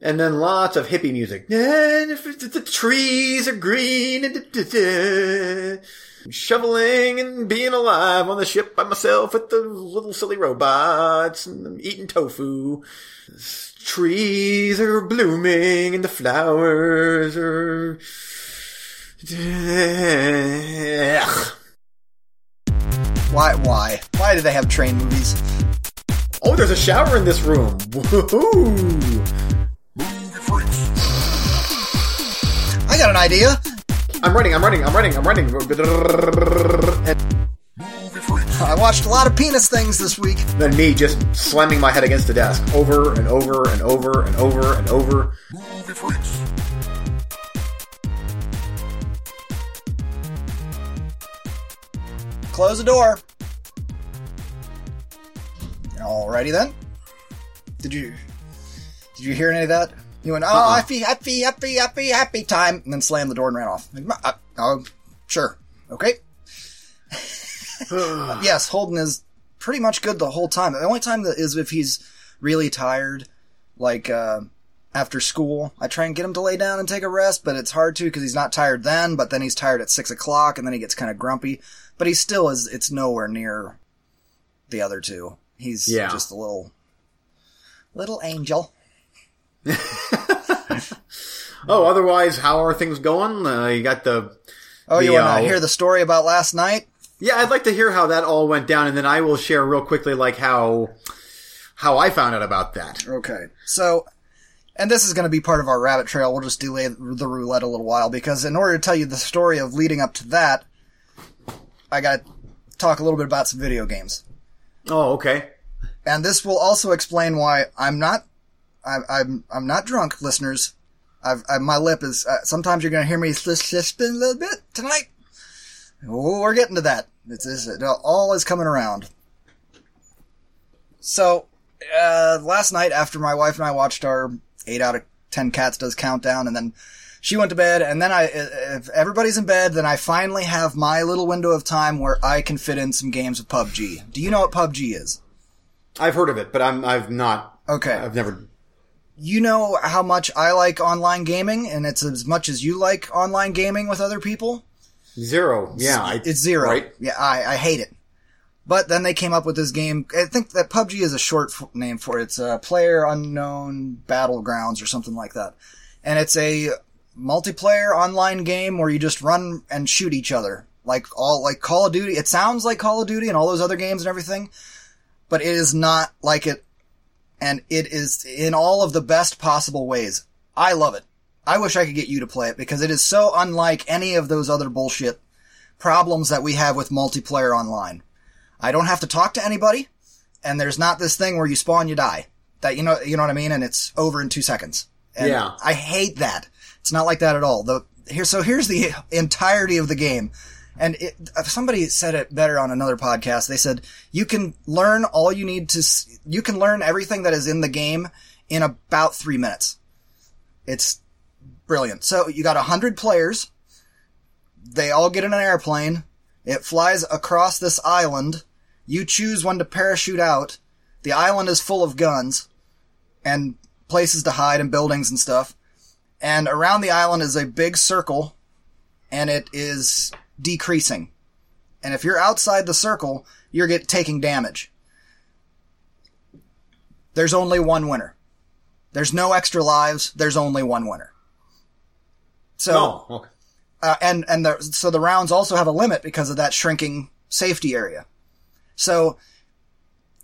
And then lots of hippie music. The trees are green and shoveling and being alive on the ship by myself with the little silly robots and eating tofu. Trees are blooming and the flowers are. Why? Why? Why do they have train movies? Oh, there's a shower in this room. Woohoo! Got an idea. I'm running, I'm running, I'm running, I'm running. I watched a lot of penis things this week. Then me just slamming my head against the desk over and over and over and over and over. Close the door. Alrighty then. Did you did you hear any of that? You went, oh, Uh-uh. happy, happy, happy, happy, happy time, and then slammed the door and ran off. Like, "Uh, oh, sure, okay. yes, Holden is pretty much good the whole time. The only time that is if he's really tired, like uh, after school. I try and get him to lay down and take a rest, but it's hard to because he's not tired then. But then he's tired at six o'clock, and then he gets kind of grumpy. But he still is. It's nowhere near the other two. He's Yeah. just a little, little angel. Oh, otherwise, how are things going? Uh, you got the. Oh, you want to uh, hear the story about last night? Yeah, I'd like to hear how that all went down, and then I will share real quickly, like how how I found out about that. Okay. So, and this is going to be part of our rabbit trail. We'll just delay the roulette a little while because in order to tell you the story of leading up to that, I got to talk a little bit about some video games. Oh, okay. And this will also explain why I'm not, I, I'm, I'm not drunk, listeners. I've, I, my lip is, uh, sometimes you're going to hear me lisping a little bit tonight. Oh, we're getting to that. It's, it's, it all is coming around. So, uh, last night after my wife and I watched our 8 out of 10 cats does countdown and then she went to bed and then I, if everybody's in bed, then I finally have my little window of time where I can fit in some games of PUBG. Do you know what PUBG is? I've heard of it, but I'm I've not. Okay. I've never. You know how much I like online gaming, and it's as much as you like online gaming with other people. Zero. Yeah, I, It's zero. Right. Yeah, I, I hate it. But then they came up with this game. I think that PUBG is a short f- name for it. It's a Player Unknown Battlegrounds or something like that. And it's a multiplayer online game where you just run and shoot each other. Like all, like Call of Duty. It sounds like Call of Duty and all those other games and everything. But it is not like it. And it is in all of the best possible ways. I love it. I wish I could get you to play it because it is so unlike any of those other bullshit problems that we have with multiplayer online. I don't have to talk to anybody, and there's not this thing where you spawn, you die. That you know, you know what I mean, and it's over in two seconds. And Yeah. I hate that. It's not like that at all. The here, so here's the entirety of the game, and it, somebody said it better on another podcast. They said you can learn all you need to. You can learn everything that is in the game in about three minutes. It's brilliant. So you got a hundred players. They all get in an airplane. It flies across this island. You choose when to parachute out. The island is full of guns and places to hide and buildings and stuff. And around the island is a big circle and it is decreasing. And if you're outside the circle, you're get taking damage. There's only one winner. There's no extra lives. There's only one winner. So Oh, okay. uh, and and the, so the rounds also have a limit because of that shrinking safety area. So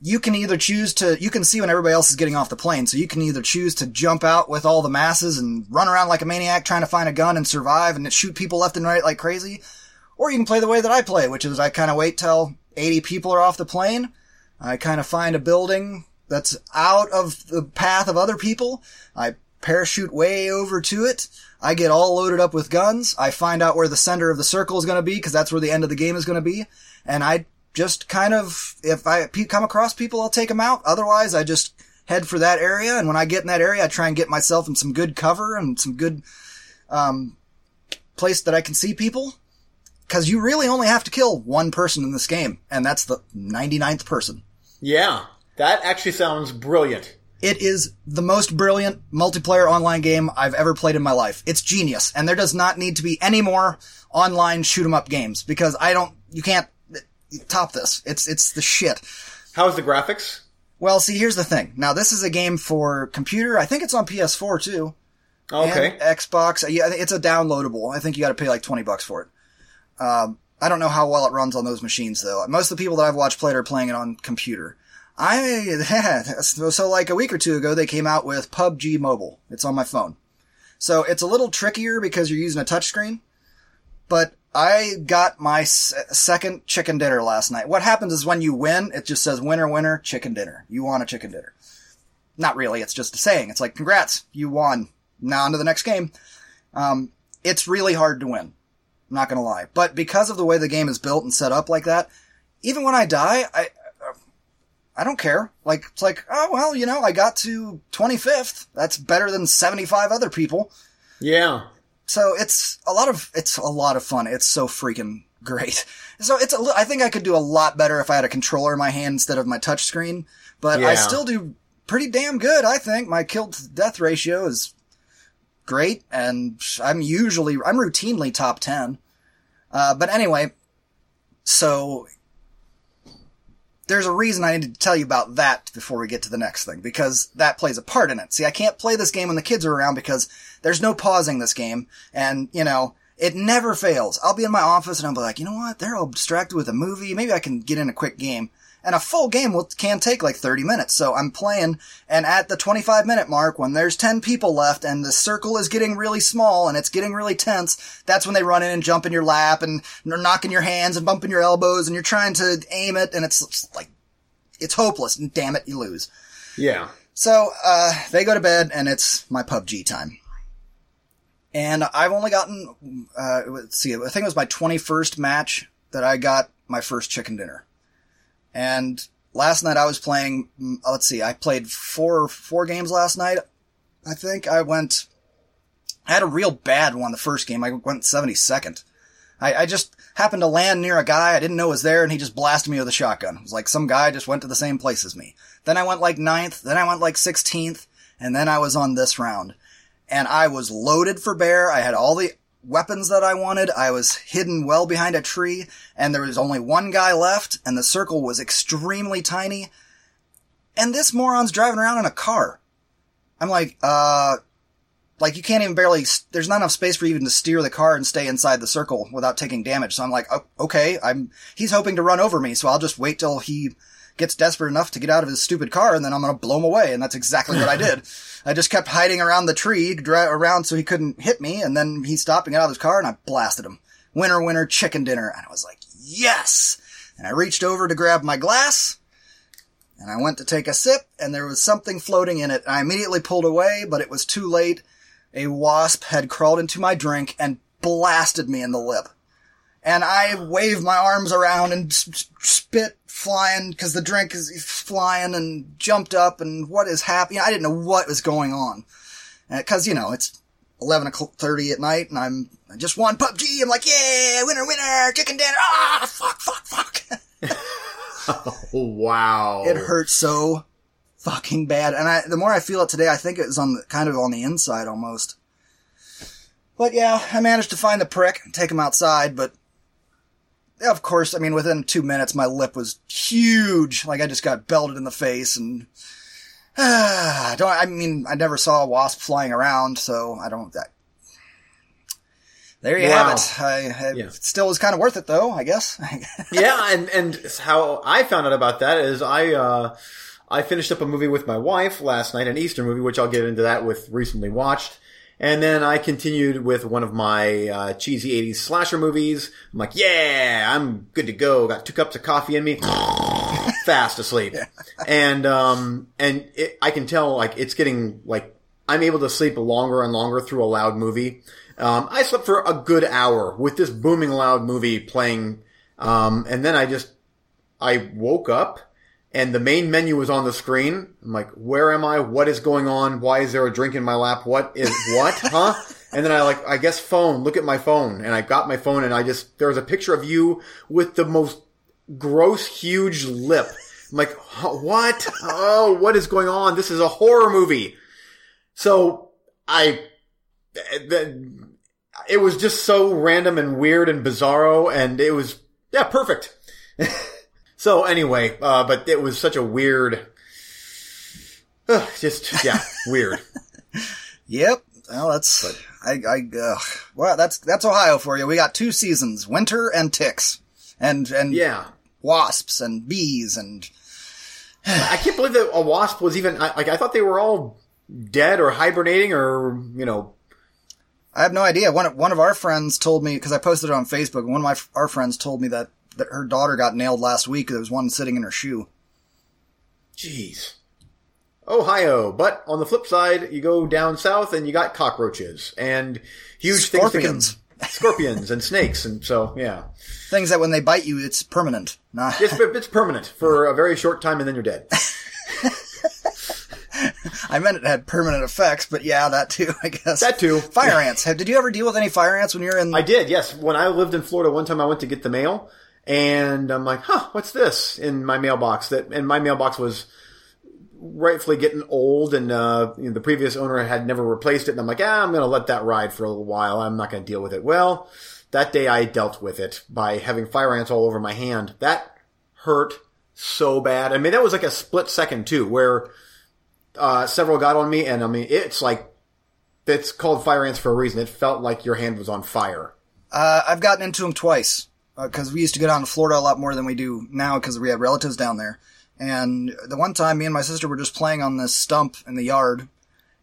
you can either choose to you can see when everybody else is getting off the plane, so you can either choose to jump out with all the masses and run around like a maniac trying to find a gun and survive and shoot people left and right like crazy, or you can play the way that I play, which is I kind of wait till 80 people are off the plane. I kind of find a building that's out of the path of other people. I parachute way over to it. I get all loaded up with guns. I find out where the center of the circle is going to be because that's where the end of the game is going to be. And I just kind of, if I come across people, I'll take them out. Otherwise, I just head for that area. And when I get in that area, I try and get myself in some good cover and some good, um, place that I can see people. Cause you really only have to kill one person in this game. And that's the 99th person. Yeah, that actually sounds brilliant. It is the most brilliant multiplayer online game I've ever played in my life. It's genius, and there does not need to be any more online shoot 'em up games because I don't, you can't top this. It's, it's the shit. How's the graphics? Well, see, here's the thing. Now, this is a game for computer. I think it's on PS4 too. Okay. And Xbox. Yeah, it's a downloadable. I think you got to pay like 20 bucks for it. Um, I don't know how well it runs on those machines though. Most of the people that I've watched play it are playing it on computer. I so like a week or two ago they came out with PUBG Mobile. It's on my phone. So it's a little trickier because you're using a touchscreen. But I got my second chicken dinner last night. What happens is when you win, it just says winner, winner, chicken dinner. You won a chicken dinner. Not really. It's just a saying. It's like, congrats, you won. Now on to the next game. Um, it's really hard to win. I'm not gonna lie. But because of the way the game is built and set up like that, even when I die, I, uh, I don't care. Like, it's like, oh, well, you know, I got to 25th. That's better than 75 other people. Yeah. So it's a lot of, it's a lot of fun. It's so freaking great. So it's a, I think I could do a lot better if I had a controller in my hand instead of my touch screen, but I still do pretty damn good, I think. My kill to death ratio is great, and I'm usually, I'm routinely top 10. Uh, but anyway, so there's a reason I need to tell you about that before we get to the next thing, because that plays a part in it. See, I can't play this game when the kids are around because there's no pausing this game, and, you know, it never fails. I'll be in my office and I'll be like, you know what? They're all distracted with a movie. Maybe I can get in a quick game. And a full game will, can take like 30 minutes. So I'm playing and at the 25 minute mark, when there's 10 people left and the circle is getting really small and it's getting really tense, that's when they run in and jump in your lap and they're knocking your hands and bumping your elbows and you're trying to aim it and it's like, it's hopeless and damn it, you lose. Yeah. So, uh, they go to bed and it's my PUBG time. And I've only gotten, uh, let's see, I think it was my 21st match that I got my first chicken dinner. And last night I was playing, mm, let's see, I played four, four games last night. I think I went, I had a real bad one the first game. I went 72nd. I, I just happened to land near a guy I didn't know was there and he just blasted me with a shotgun. It was like some guy just went to the same place as me. Then I went like ninth, then I went like 16th, and then I was on this round. And I was loaded for bear. I had all the weapons that I wanted. I was hidden well behind a tree, and there was only one guy left, and the circle was extremely tiny. And this moron's driving around in a car. I'm like, uh, like you can't even barely, there's not enough space for you even to steer the car and stay inside the circle without taking damage. So I'm like, oh, okay, I'm, he's hoping to run over me, so I'll just wait till he gets desperate enough to get out of his stupid car and then I'm gonna blow him away. And that's exactly what I did. I just kept hiding around the tree, dri around so he couldn't hit me, and then he stopped and got out of his car and I blasted him. Winner, winner, chicken dinner. And I was like, yes! And I reached over to grab my glass, and I went to take a sip, and there was something floating in it. I immediately pulled away, but it was too late. A wasp had crawled into my drink and blasted me in the lip. And I waved my arms around and spit flying because the drink is flying and jumped up and what is happening? I didn't know what was going on. Because, you know, it's 11.30 at night and I'm, I just won PUBG. I'm like, yeah, winner, winner, chicken dinner. Ah, fuck, fuck, fuck. Oh, wow. It hurts so fucking bad. And I, the more I feel it today, I think it was on the, kind of on the inside almost. But yeah, I managed to find the prick and take him outside, but of course, I mean, within two minutes, my lip was huge. Like I just got belted in the face and, I don't, I mean, I never saw a wasp flying around, so I don't, that, there you Wow. have it. I, I Yeah. it still was kind of worth it though, I guess. yeah, and and how I found out about that is I uh I finished up a movie with my wife last night, an Easter movie, which I'll get into that with recently watched. And then I continued with one of my uh, cheesy 80s slasher movies. I'm like, yeah, I'm good to go. Got two cups of coffee in me. Fast asleep. And, um, and it, I can tell, like, it's getting, like, I'm able to sleep longer and longer through a loud movie. Um, I slept for a good hour with this booming loud movie playing. Um, and then I just, I woke up and the main menu was on the screen. I'm like, where am I? What is going on? Why is there a drink in my lap? What is what? Huh? And then I like, I guess phone, look at my phone. And I got my phone and I just, there was a picture of you with the most gross, huge lip I'm like, what? Oh, what is going on? This is a horror movie. So I, it was just so random and weird and bizarro and it was, yeah, perfect. so anyway, uh, but it was such a weird, uh, just, yeah, weird. Yep. Well, that's I. I ugh. well, that's that's Ohio for you. We got two seasons: winter and ticks, and and Yeah. wasps and bees and I can't believe that a wasp was even, I- like, I thought they were all dead or hibernating or, you know, I have no idea. One of, one of our friends told me because I posted it on Facebook. One of my our friends told me that that her daughter got nailed last week. There was one sitting in her shoe. Jeez. Ohio. But on the flip side, you go down south and you got cockroaches and huge Scorpions. things. that can- Scorpions and snakes. And so, yeah. Things that when they bite you, it's permanent. Nah. It's, it's permanent for a very short time and then you're dead. I meant it had permanent effects, but yeah, that too. I guess That too. Fire ants. Have- Did you ever deal with any fire ants when you were in? I did, yes. When I lived in Florida, one time I went to get the mail and I'm like, huh, what's this in my mailbox? That, and my mailbox was rightfully getting old and, uh, you know, the previous owner had never replaced it. And I'm like, ah, I'm going to let that ride for a little while. I'm not going to deal with it. Well, that day I dealt with it by having fire ants all over my hand. That hurt so bad. I mean, that was like a split second too, where, uh, several got on me and I mean, it's like, it's called fire ants for a reason. It felt like your hand was on fire. Uh, I've gotten into them twice Uh, because we used to go down to Florida a lot more than we do now because we have relatives down there. And the one time, me and my sister were just playing on this stump in the yard,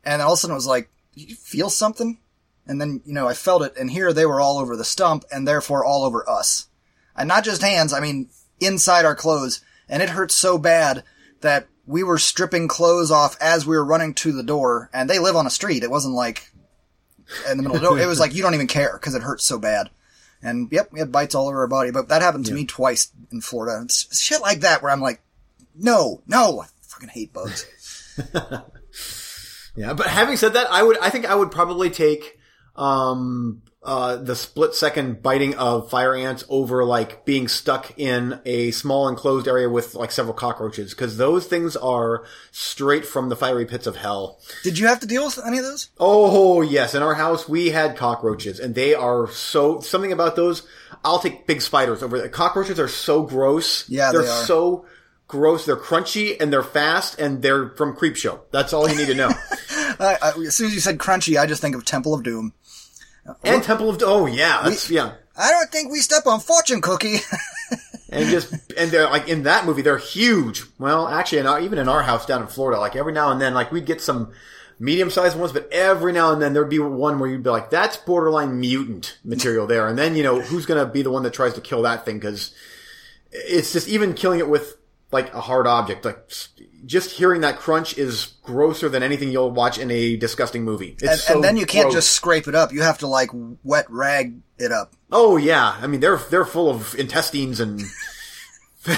and all of a sudden it was like, "You feel something?" And then you know I felt it, and here they were all over the stump, and therefore all over us, and not just hands. I mean inside our clothes, and it hurt so bad that we were stripping clothes off as we were running to the door. And they live on a street. It wasn't like in the middle of the door. It was like you don't even care because it hurts so bad. And yep, we had bites all over our body. But that happened to me twice in Florida. It's shit like that where I'm like, no, no, I fucking hate bugs. Yeah, but having said that, I would, I think I would probably take, um, uh, the split second biting of fire ants over like being stuck in a small enclosed area with like several cockroaches because those things are straight from the fiery pits of hell. Did you have to deal with any of those? Oh yes, in our house we had cockroaches and they are so, something about those, I'll take big spiders over, cockroaches are so gross. Yeah, they're they so gross, they're crunchy and they're fast and they're from Creepshow. That's all you need to know. I, I, as soon as you said crunchy, I just think of Temple of Doom. And Temple of Oh yeah, that's yeah. I don't think we step on fortune cookie. And just and they're like in that movie they're huge. Well, actually, in our, even in our house down in Florida, like every now and then, like we'd get some medium sized ones, but every now and then there'd be one where you'd be like, "That's borderline mutant material there." And then you know who's gonna be the one that tries to kill that thing because it's just even killing it with like a hard object, like just hearing that crunch is grosser than anything you'll watch in a disgusting movie. It's and, so and then you can't gross. just scrape it up. You have to like wet rag it up. Oh yeah, I mean they're they're full of intestines and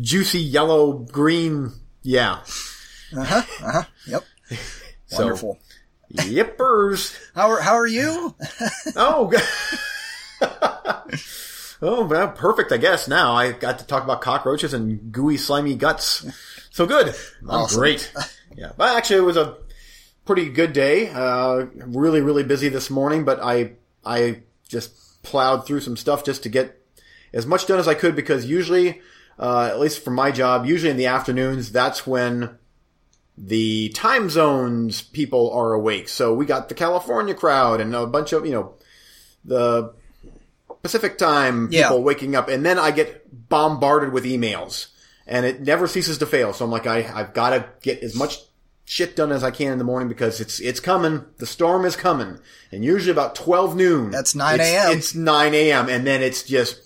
juicy yellow green. Yeah, Uh huh. Uh huh. Yep. So- Wonderful. yippers. How are, how are you? Oh. Oh, well, perfect. I guess now I got to talk about cockroaches and gooey, slimy guts. So good. I'm Awesome. great. Yeah, but actually, it was a pretty good day. Uh, really, really busy this morning, but I I just plowed through some stuff just to get as much done as I could because usually, uh, at least for my job, usually in the afternoons, that's when the time zones people are awake. So we got the California crowd and a bunch of, you know, the Pacific time Yeah. people waking up. And then I get bombarded with emails and it never ceases to fail. So I'm like, I, I've got to get as much shit done as I can in the morning because it's, it's coming. The storm is coming. And usually about 12 noon. That's 9 a.m.. It's 9 a.m. And then it's just,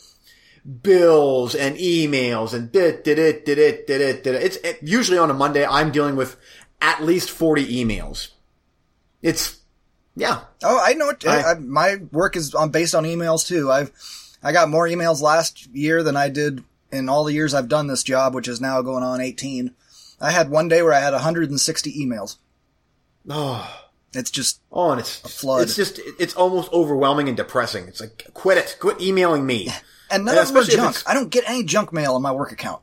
bills and emails and dit, dit, dit, dit, dit, dit, dit, dit. It's it, usually on a Monday. I'm dealing with at least 40 emails. It's, yeah. Oh, I know it. I- I, my work is on based on emails too. I've I got more emails last year than I did in all the years I've done this job, which is now going on 18. I had one day where I had 160 emails. Oh, It's just oh, and it's, a flood. it's just, it's almost overwhelming and depressing. It's like, quit it. Quit emailing me. and none Yeah, of them are junk. I don't get any junk mail on my work account.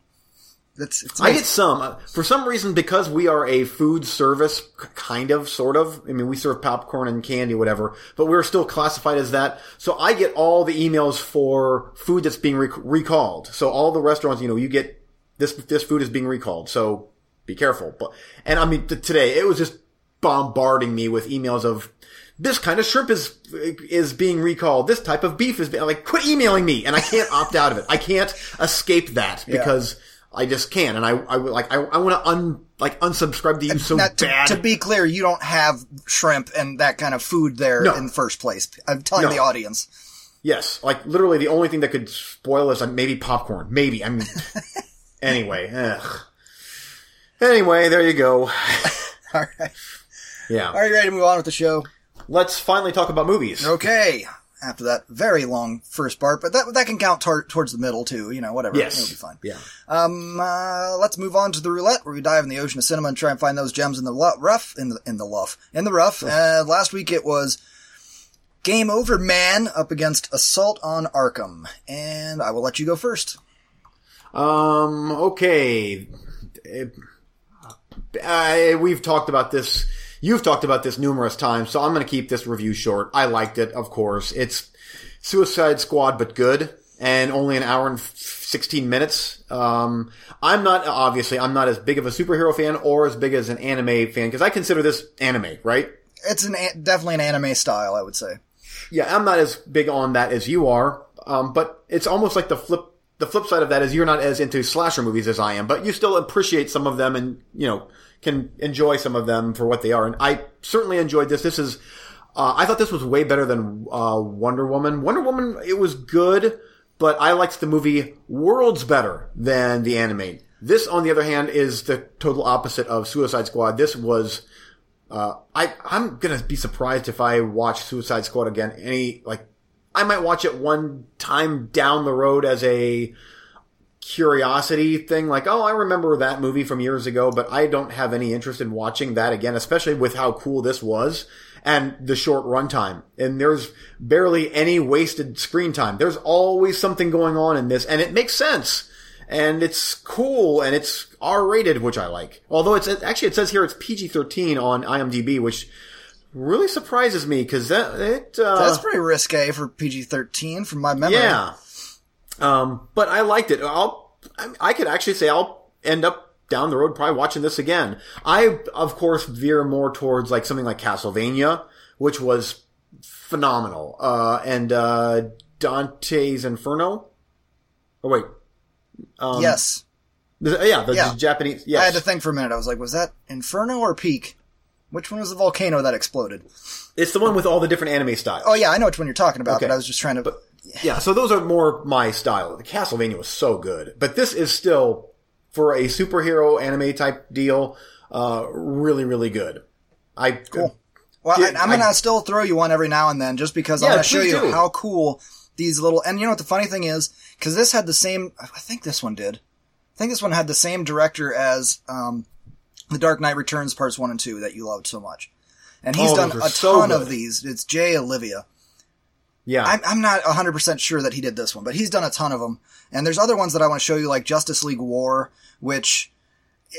It's, it's I get some. Uh, For some reason, because we are a food service, kind of, sort of. I mean, we serve popcorn and candy, whatever, but we're still classified as that. So I get all the emails for food that's being rec- recalled. So all the restaurants, you know, you get this, this food is being recalled. So be careful. But, and I mean, t- today it was just bombarding me with emails of, this kind of shrimp is is being recalled. This type of beef is being, like quit emailing me, and I can't opt out of it. I can't escape that because I just can't. And I I would like I, I want to un like unsubscribe to you so Now, to, bad. to be clear, you don't have shrimp and that kind of food there No. in the first place. I'm telling No. the audience. yes, like literally the only thing that could spoil is like maybe popcorn. Maybe I mean. anyway, ugh. Anyway, there you go. All right. Yeah. Are you ready to move on with the show? Let's finally talk about movies. Okay. After that very long first part, but that that can count tar- towards the middle too. You know, whatever. Yes. It'll be fine. Yeah. Um, uh, let's move on to the roulette, where we dive in the ocean of cinema and try and find those gems in the lu- rough, in the in the luff, in the rough. Uh, last week it was Game Over Man up against Assault on Arkham, and I will let you go first. Um. Okay. I, we've talked about this. You've talked about this numerous times, so I'm going to keep this review short. I liked it, of course. It's Suicide Squad, but good, and only an hour and 16 minutes. Um, I'm not obviously I'm not as big of a superhero fan or as big as an anime fan because I consider this anime, right? It's an a- definitely an anime style, I would say. Yeah, I'm not as big on that as you are, um, but it's almost like the flip. The flip side of that is you're not as into slasher movies as I am, but you still appreciate some of them, and you know can enjoy some of them for what they are. And I certainly enjoyed this. This is, uh, I thought this was way better than uh, Wonder Woman. Wonder Woman, it was good, but I liked the movie worlds better than the anime. This, on the other hand, is the total opposite of Suicide Squad. This was uh, I, I'm gonna be surprised if I watch Suicide Squad again. Any, like, I might watch it one time down the road as a curiosity thing, like, oh, I remember that movie from years ago, but I don't have any interest in watching that again, especially with how cool this was and the short runtime. And there's barely any wasted screen time. There's always something going on in this, and it makes sense. And it's cool, and it's R-rated, which I like. Although it's actually it says here it's PG-13 on IMDb, which really surprises me because that it uh, That's pretty risque for PG thirteen, from my memory. yeah. Um, but I liked it. I'll, I, I could actually say I'll end up down the road probably watching this again. I, of course, veer more towards like something like Castlevania, which was phenomenal. Uh, and, uh, Dante's Inferno. Oh, wait. Um, yes. the- yeah, the Yeah. Japanese, yes. I had to think for a minute. I was like, was that Inferno or Peak? Which one was the volcano that exploded? It's the one with all the different anime styles. Oh yeah, I know which one you're talking about, Okay. but I was just trying to. Yeah, so those are more my style. The Castlevania was so good, but this is still for a superhero anime type deal, uh, really, really good. I Cool. Well, Yeah, I, I'm I- gonna still throw you one every now and then, just because I'm Yeah, gonna show you do. how cool these little. And you know what the funny thing is? Because this had the same. I think this one did. I think this one had the same director as um, The Dark Knight Returns Parts One and Two that you loved so much. And he's Oh, done a so ton of these. It's Jay Oliva. Yeah, I'm, I'm not 100% sure that he did this one, but he's done a ton of them. And there's other ones that I want to show you, like Justice League War, which eh,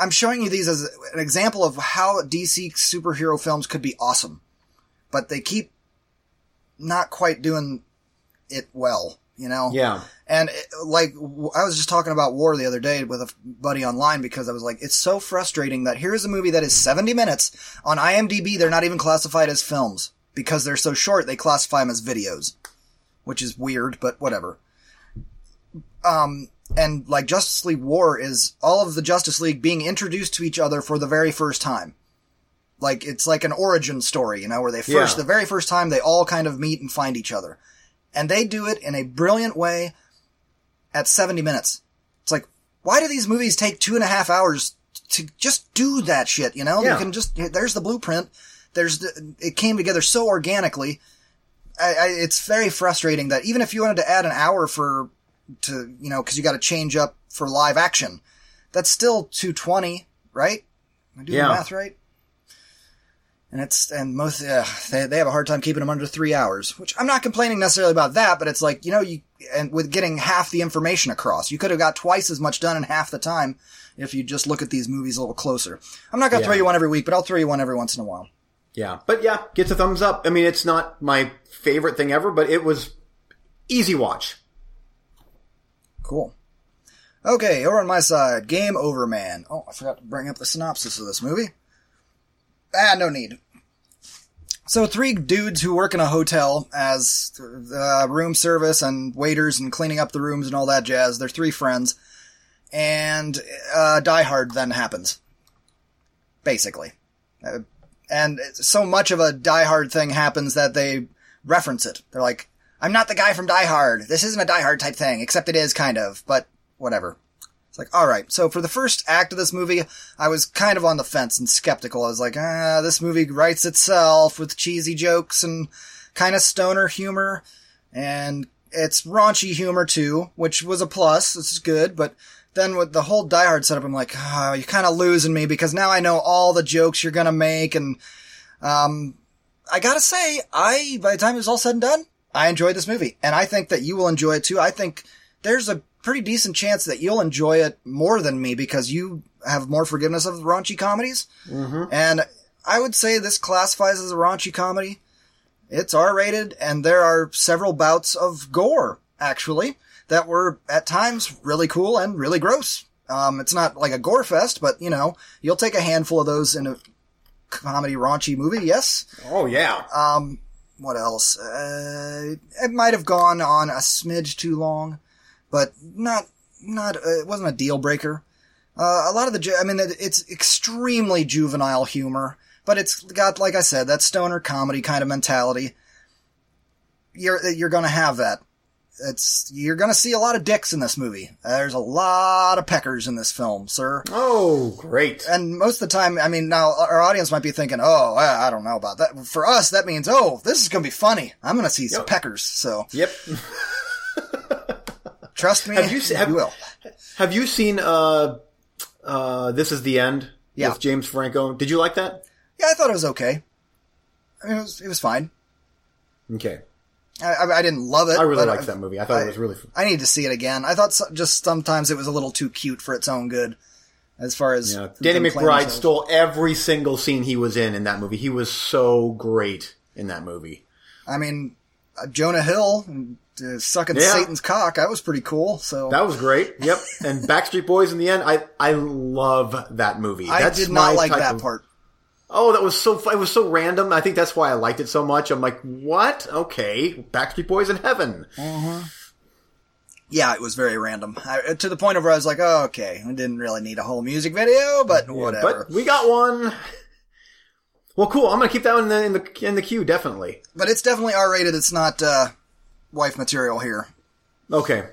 I'm showing you these as an example of how DC superhero films could be awesome. But they keep not quite doing it well, you know? yeah, And it, like, I was just talking about War the other day with a buddy online because I was like, it's so frustrating that here's a movie that is 70 minutes. On IMDb, they're not even classified as films because they're so short, they classify them as videos, which is weird, but whatever. Um, and like Justice League War is all of the Justice League being introduced to each other for the very first time. Like, it's like an origin story, you know, where they first, Yeah. the very first time they all kind of meet and find each other. And they do it in a brilliant way at 70 minutes. It's like, why do these movies take two and a half hours to just do that shit? You know, Yeah. you can just, there's the blueprint. There's it came together so organically. I, I, it's very frustrating that even if you wanted to add an hour for, to, you know, cause you got to change up for live action, that's still 220, right? Am I doing Yeah. the math right? And it's, and most, uh, they, they have a hard time keeping them under three hours, which I'm not complaining necessarily about that, but it's like, you know, you, and with getting half the information across, you could have got twice as much done in half the time if you just look at these movies a little closer. I'm not going to Yeah. throw you one every week, but I'll throw you one every once in a while. Yeah. But yeah, gets a thumbs up. I mean, it's not my favorite thing ever, but it was easy watch. Cool. Okay, over on my side, Game Over Man. Oh, I forgot to bring up the synopsis of this movie. Ah, no need. So, three dudes who work in a hotel as uh, room service and waiters and cleaning up the rooms and all that jazz. They're three friends. And uh, Die Hard then happens. Basically. Uh, and so much of a Die Hard thing happens that they reference it. They're like, I'm not the guy from Die Hard. This isn't a Die Hard type thing, except it is kind of, but whatever. It's like, alright. So for the first act of this movie, I was kind of on the fence and skeptical. I was like, ah, this movie writes itself with cheesy jokes and kind of stoner humor. And it's raunchy humor too, which was a plus. This is good, but then with the whole Die Hard setup, I'm like, oh, you're kind of losing me because now I know all the jokes you're gonna make and, um, I gotta say, I, by the time it was all said and done, I enjoyed this movie. And I think that you will enjoy it too. I think there's a pretty decent chance that you'll enjoy it more than me because you have more forgiveness of raunchy comedies. Mm-hmm. And I would say this classifies as a raunchy comedy. It's R rated and there are several bouts of gore, actually, that were at times really cool and really gross. Um, it's not like a gore fest, but you know, you'll take a handful of those in a comedy raunchy movie, yes. Oh yeah. Um, what else? Uh, it might have gone on a smidge too long, but not, not, uh, it wasn't a deal breaker. Uh, a lot of the, ju- I mean, it's extremely juvenile humor, but it's got, like I said, that stoner comedy kind of mentality. You're, you're gonna have that. It's, you're gonna see a lot of dicks in this movie. There's a lot of peckers in this film, sir. Oh, great. And most of the time, I mean, now our audience might be thinking, "Oh, I I don't know about that." For us, that means, "Oh, this is going to be funny. I'm going to see some peckers." So Yep. trust me, Have you have- will. Have you seen uh uh This is the End Yeah. with James Franco? Did you like that? Yeah, I thought it was okay. I mean, it was, it was fine. Okay. I, I, I didn't love it. I really liked that movie. I thought I- it was really fun. I need to see it again. I thought so, just sometimes it was a little too cute for its own good, as far as Yeah. Danny McBride stole every single scene he was in in that movie. He was so great in that movie. I mean, uh, Jonah Hill uh, sucking Yeah. Satan's cock. That was pretty cool. So That was great. Yep. And Backstreet Boys in the end, I I love that movie. I That's did my not like that of- part. Oh, that was so it was so random. I think that's why I liked it so much. I'm like, what? Okay, Backstreet Boys in heaven. Yeah, it was very random. I, to the point of where I was like, oh, okay, I didn't really need a whole music video, but whatever. But we got one. Well, cool. I'm gonna keep that one in the in the, in the queue definitely. But it's definitely R rated. It's not uh, wife material here. Okay.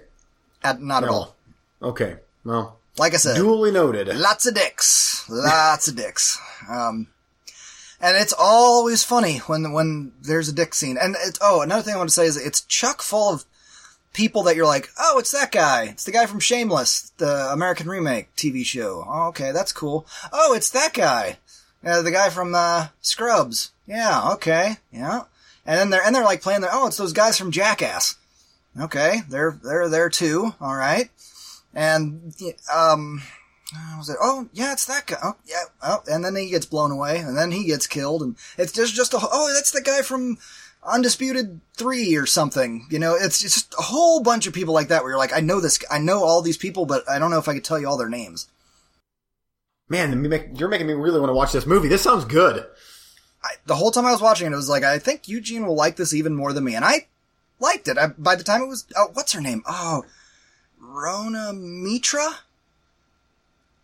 At, not at all. Okay. Well, Like I said, duly noted. lots of dicks, lots of dicks. Um, and it's always funny when when there's a dick scene. And it's oh, another thing I want to say is it's chock full of people that you're like, oh, it's that guy. It's the guy from Shameless, the American remake TV show. Oh, okay, that's cool. Oh, it's that guy, uh, the guy from uh, Scrubs. Yeah, okay, yeah. And then they're and they're like playing their oh, it's those guys from Jackass. Okay, they're they're there too. All right, and um. Uh, Was it? Oh, yeah, it's that guy. Oh, yeah. Oh, and then he gets blown away, and then he gets killed, and it's just just a. Oh, that's the guy from Undisputed Three or something. You know, it's just a whole bunch of people like that where you're like, I know this, I know all these people, but I don't know if I could tell you all their names. Man, you're making me really want to watch this movie. This sounds good. I, the whole time I was watching it, it was like, I think Eugene will like this even more than me, and I liked it. I, by the time it was, oh, what's her name? Oh, Rona Mitra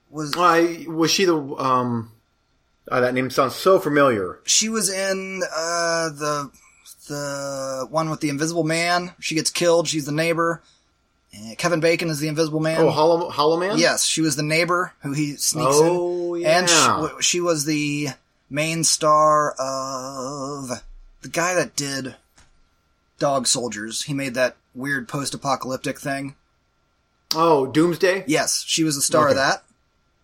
was I was she the um. Oh, that name sounds so familiar. she was in uh the the one with the invisible man she gets killed she's the neighbor Uh, kevin bacon is the invisible man Oh, Hollow Hollow Man. yes she was the neighbor who he sneaks Oh, in yeah. and she, she was the main star of the guy that did dog soldiers he made that weird post-apocalyptic thing Oh, Doomsday. yes she was the star of that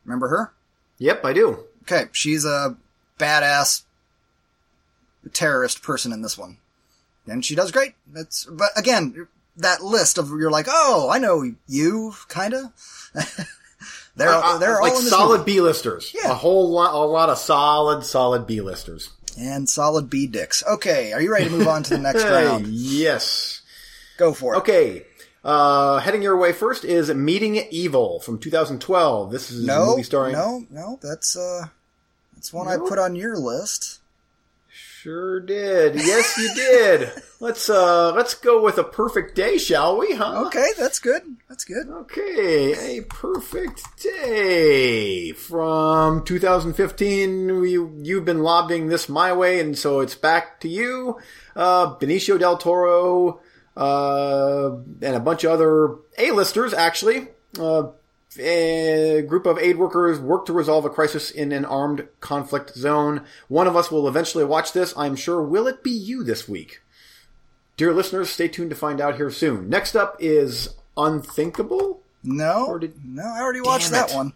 remember her Yep, I do. Okay, she's a badass terrorist person in this one, and she does great. That's but again that list of you're like, oh, I know you, kinda. they're Uh, they're like all this solid. B-listers. Yeah. A whole lot, a lot of solid, solid B-listers. and solid B dicks. Okay, are you ready to move on to the next round? yes. Go for it. Okay. Uh, heading your way first is Meeting Evil from 2012. This is a No, movie starring. no, no. That's uh, that's one I put on your list. Sure did. Yes, you did. let's uh, let's go with a perfect day, shall we? Huh? Okay, that's good. That's good. Okay, a perfect day from 2015. You, you've been lobbying this my way, and so it's back to you. Uh, Benicio del Toro, uh, and a bunch of other A-listers, actually. Uh, a group of aid workers work to resolve a crisis in an armed conflict zone. One of us will eventually watch this, I'm sure. Will it be you this week? Dear listeners, stay tuned to find out here soon. Next up is Unthinkable? No, did- no, I already watched Damn that it. one.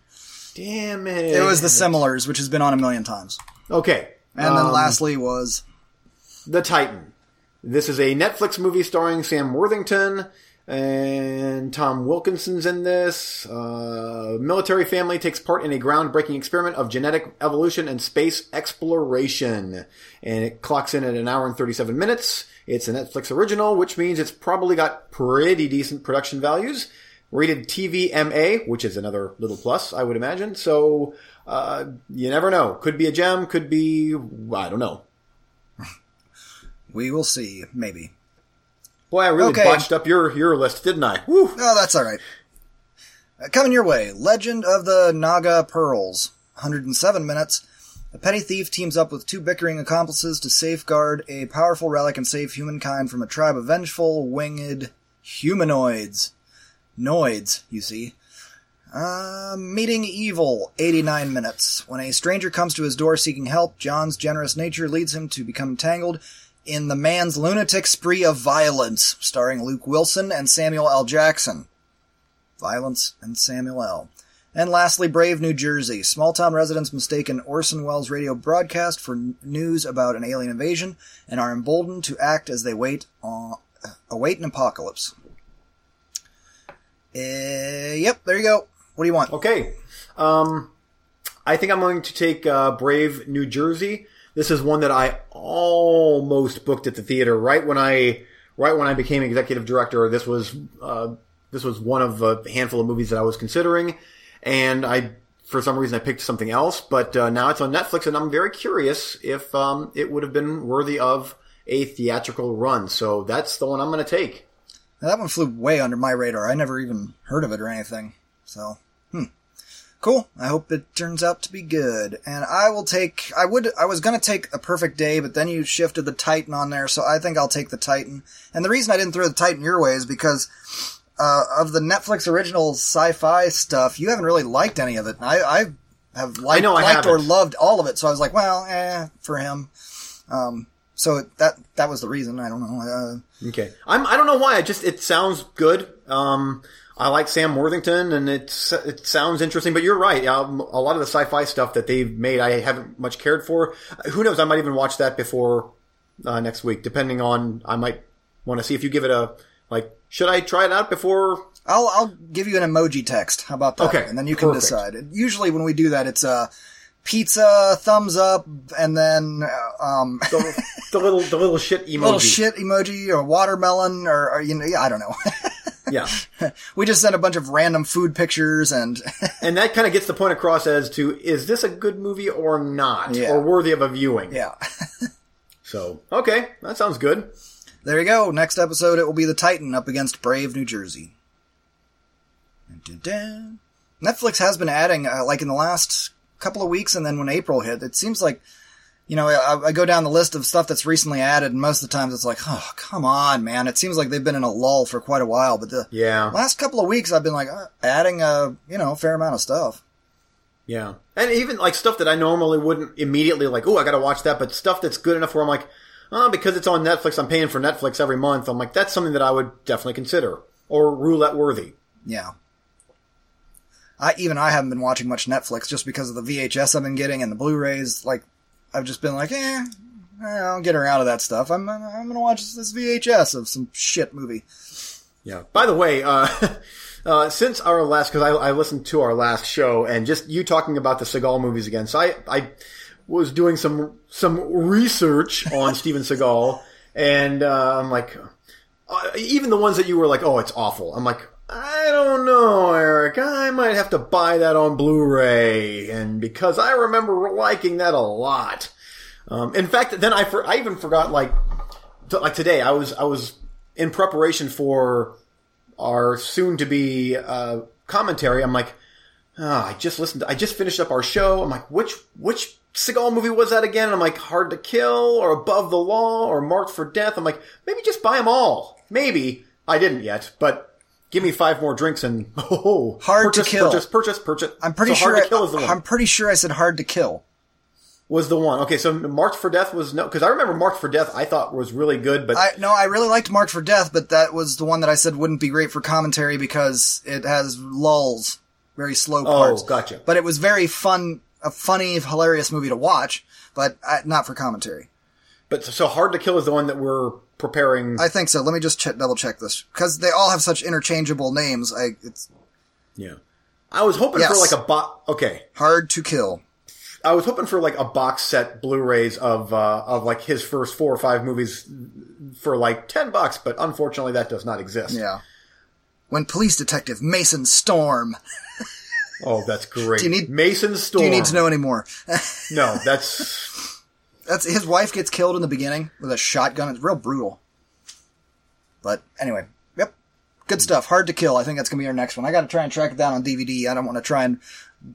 Damn it. It was The Similars, which has been on a million times. Okay. And then um, lastly was The Titan. This is a Netflix movie starring Sam Worthington and Tom Wilkinson's in this. Uh, military family takes part in a groundbreaking experiment of genetic evolution and space exploration. And it clocks in at an hour and 37 minutes. It's a Netflix original, which means it's probably got pretty decent production values. Rated TVMA, which is another little plus, I would imagine. So, uh, you never know. Could be a gem, could be, I don't know. We will see, maybe. Boy, I really Okay. botched up your your list, didn't I? Woo. No, that's all right. Uh, coming your way, Legend of the Naga Pearls, 107 minutes. A petty thief teams up with two bickering accomplices to safeguard a powerful relic and save humankind from a tribe of vengeful, winged humanoids. Noids, you see. Uh, meeting evil, 89 minutes. When a stranger comes to his door seeking help, John's generous nature leads him to become entangled in the man's lunatic spree of violence, starring Luke Wilson and Samuel L. Jackson. Violence and Samuel L. And lastly, Brave, New Jersey. Small town residents mistake an Orson Welles radio broadcast for news about an alien invasion and are emboldened to act as they wait on, await an apocalypse. Uh, yep, there you go. What do you want? Okay. Um, I think I'm going to take uh, Brave New Jersey. This is one that I almost booked at the theater right when I right when I became executive director. This was uh, this was one of a handful of movies that I was considering, and I for some reason I picked something else. But uh, now it's on Netflix, and I'm very curious if um, it would have been worthy of a theatrical run. So that's the one I'm going to take. Now, that one flew way under my radar. I never even heard of it or anything. So. Cool. I hope it turns out to be good. And I will take, I would, I was gonna take a perfect day, but then you shifted the Titan on there, so I think I'll take the Titan. And the reason I didn't throw the Titan your way is because, uh, of the Netflix original sci-fi stuff, you haven't really liked any of it. I, I have liked, know I liked or loved all of it, so I was like, well, eh, for him. Um, so that, that was the reason. I don't know. Uh, Okay. I'm, I don't know why. I just, it sounds good. Um, I like Sam Worthington and it's, it sounds interesting, but you're right. Um, a lot of the sci-fi stuff that they've made, I haven't much cared for. Who knows? I might even watch that before, uh, next week, depending on, I might want to see if you give it a, like, should I try it out before? I'll I'll give you an emoji text. How about that? Okay, and then you can perfect. decide. Usually, when we do that, it's a pizza, thumbs up, and then uh, um, The, the little, the little shit emoji. little shit emoji or watermelon or, or you know, yeah, I don't know. Yeah. we just sent a bunch of random food pictures and And that kind of gets the point across as to, is this a good movie or not? Yeah. Or worthy of a viewing? yeah. So, okay. That sounds good. There you go. Next episode, it will be the Titan up against Brave New Jersey. Dun-dun-dun. Netflix has been adding, uh, like in the last couple of weeks, and then when April hit, it seems like, you know, I, I go down the list of stuff that's recently added, and most of the times it's like, oh, come on, man. It seems like they've been in a lull for quite a while, but the Yeah. last couple of weeks, I've been like uh, adding a, you know, fair amount of stuff. Yeah. And even like stuff that I normally wouldn't immediately like, oh, I gotta watch that, but stuff that's good enough where I'm like, oh, because it's on Netflix, I'm paying for Netflix every month. I'm like, that's something that I would definitely consider. Or roulette worthy. Yeah. I even I haven't been watching much Netflix just because of the VHS I've been getting and the Blu-rays. Like, I've just been like, eh, eh, I'll get around to that stuff. I'm I'm gonna watch this VHS of some shit movie. Yeah. By the way, uh, uh, since our last, because I, I listened to our last show, and just you talking about the Seagal movies again, so I I was doing some some research on Steven Seagal, and uh, I'm like, uh, even the ones that you were like, oh, it's awful. I'm like. I don't know, Eric. I might have to buy that on Blu-ray, and because I remember liking that a lot. Um, in fact, then I for, I even forgot like like today I was I was in preparation for our soon to be uh, commentary. I'm like, ah, I just listened. I just finished up our show. I'm like, which which Seagal movie was that again? And I'm like, Hard to Kill or Above the Law or Marked for Death. I'm like, maybe just buy them all. Maybe I didn't yet, but. Give me five more drinks and oh, Hard to Kill. Purchase, purchase, purchase. I'm pretty So sure. Hard to Kill is the I, one I'm pretty sure I said hard to kill. was the one. Okay, so Marked for Death was no, because I remember Marked for Death. I thought was really good, but I no, I really liked Marked for Death, but that was the one that I said wouldn't be great for commentary because it has lulls, very slow parts. oh, gotcha. But it was very fun, a funny, hilarious movie to watch, but uh, not for commentary. But so Hard to Kill is the one that we're preparing. I think so. Let me just ch- double check this because they all have such interchangeable names. I it's yeah, I was hoping Yes. for like a box. Okay, hard to kill. I was hoping for like a box set Blu-rays of uh, of like his first four or five movies for like ten bucks, but unfortunately that does not exist. Yeah. When police detective Mason Storm. Oh, that's great. Do you need- Mason Storm? Do you need to know any more? No, that's That's his wife gets killed in the beginning with a shotgun. It's real brutal. But anyway, yep, good stuff. Hard to kill. I think that's gonna be our next one. I got to try and track it down on DVD. I don't want to try and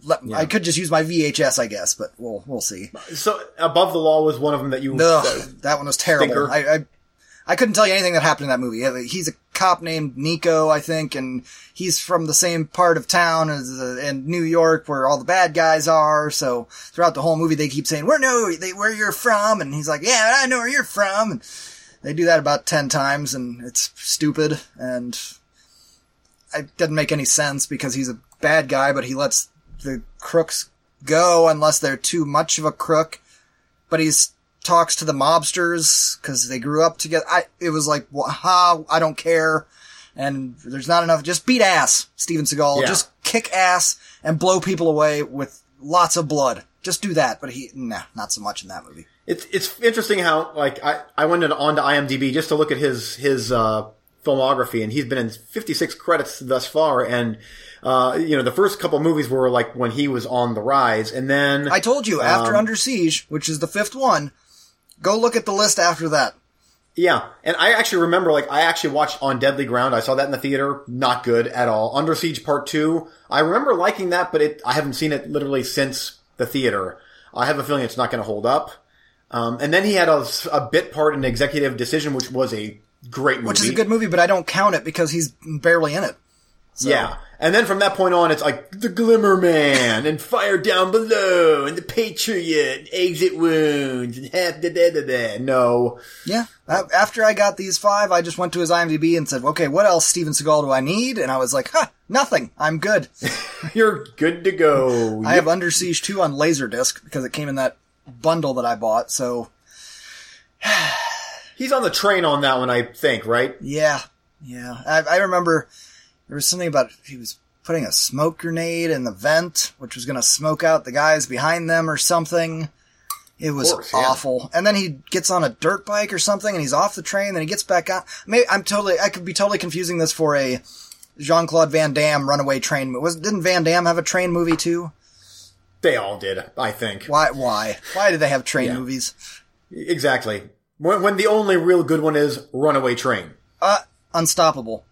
let. I could just use my VHS, I guess, but we'll we'll see. so. Above the Law was one of them that you. Ugh, that one was terrible. I, I I couldn't tell you anything that happened in that movie. He's a cop named Nico, I think, and he's from the same part of town as uh, in New York where all the bad guys are. So throughout the whole movie, they keep saying, "Where no, they, where you're from," and he's like, "Yeah, I know where you're from." And they do that about ten times, and it's stupid, and it doesn't make any sense because he's a bad guy, but he lets the crooks go unless they're too much of a crook. But he's talks to the mobsters because they grew up together. I it was like, wha- ha, I don't care. And there's not enough. Just beat ass, Steven Seagal. Yeah. Just kick ass and blow people away with lots of blood. Just do that. But he, nah, not so much in that movie. It's it's interesting how like I I went on to IMDb just to look at his his uh, filmography, and he's been in 56 credits thus far, and. Uh, you know, the first couple movies were like when he was on the rise, and then I told you after Um, Under Siege, which is the fifth one, go look at the list after that. Yeah, and I actually remember, like, I actually watched On Deadly Ground. I saw that in the theater. Not good at all. Under Siege Part 2. I remember liking that, but it, I haven't seen it literally since the theater. I have a feeling it's not going to hold up. Um, and then he had a, a bit part in Executive Decision, which was a great movie. Which is a good movie, but I don't count it because he's barely in it. So- Yeah. And then from that point on, it's like The Glimmer Man and Fire Down Below and The Patriot, and Exit Wounds and half da da da da. No. Yeah. After I got these five, I just went to his IMDb and said, okay, what else Steven Seagal do I need? And I was like, huh, nothing. I'm good. You're good to go. I have Under Siege 2 on Laserdisc because it came in that bundle that I bought. So, He's on the train on that one, I think, right? yeah. Yeah. I, I remember there was something about he was putting a smoke grenade in the vent, which was going to smoke out the guys behind them or something. It was course, yeah. awful. And then he gets on a dirt bike or something and he's off the train, then he gets back on. Maybe I'm totally, I could be totally confusing this for a Jean-Claude Van Damme runaway train. Was, didn't Van Damme have a train movie too? They all did, I think. Why, why? Why did they have train Yeah. movies? Exactly. When, when the only real good one is Runaway Train. Uh, Unstoppable.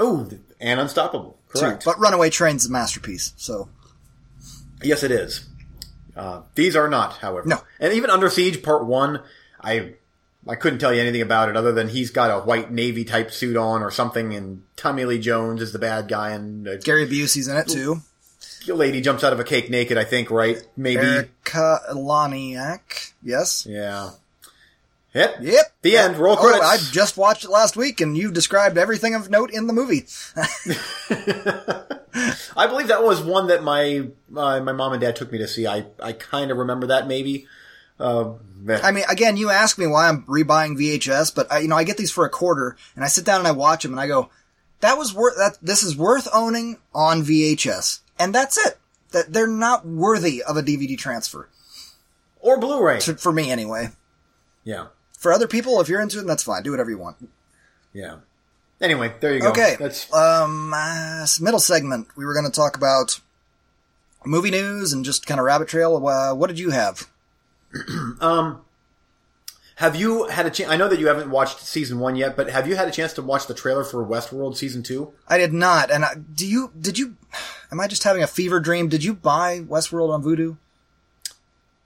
Oh, and Unstoppable. too. Correct. But Runaway Train's a masterpiece, so. Yes, it is. Uh, these are not, however. No. And even Under Siege Part 1, I I couldn't tell you anything about it other than he's got a white navy type suit on or something, and Tommy Lee Jones is the bad guy, and a Gary Busey's in it too. The lady jumps out of a cake naked, I think, right? Maybe. Erika Eleniak. Yes. Yeah. Yep. Yep. The end. Roll Oh, credits. I just watched it last week, and you've described everything of note in the movie. I believe that was one that my uh, my mom and dad took me to see. I I kind of remember that maybe. Uh. I mean, again, you ask me why I'm rebuying VHS, but I, you know, I get these for a quarter, and I sit down and I watch them, and I go, "That was worth that. This is worth owning on VHS," and that's it. That they're not worthy of a DVD transfer or Blu-ray. for me, anyway. Yeah, For other people, if you're into it, that's fine. Do whatever you want. yeah. Anyway, there you go. Okay. That's Um, uh, middle segment. We were going to talk about movie news and just kind of rabbit trail. Uh, what did you have? um. Have you had a chance? I know that you haven't watched season one yet, but have you had a chance to watch the trailer for Westworld season two? I did not. And I, do you? Did you? Am I just having a fever dream? Did you buy Westworld on Vudu?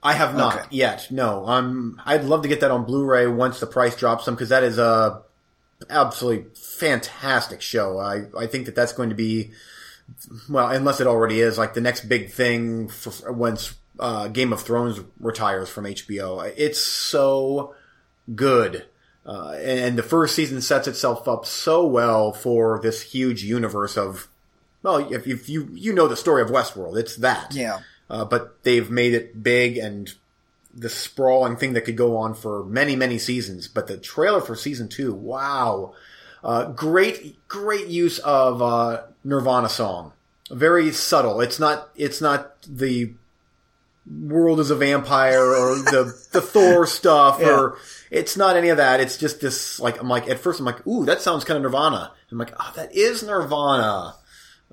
I have not Okay. yet. No, um, I'd love to get that on Blu-ray once the price drops some because that is a absolutely fantastic show. I I think that that's going to be well, unless it already is, like the next big thing for once uh, Game of Thrones retires from HBO. It's so good. Uh, and the first season sets itself up so well for this huge universe of, well, if, if you you know the story of Westworld, it's that. Yeah. Uh, but they've made it big and the sprawling thing that could go on for many, many seasons. But the trailer for season two, wow. Uh, great, great use of, uh, Nirvana song. Very subtle. It's not, it's not the world is a vampire or the, the Thor stuff or it's not any of that. It's just this, like, I'm like, at first I'm like, ooh, that sounds kind of Nirvana. I'm like, oh, that is Nirvana.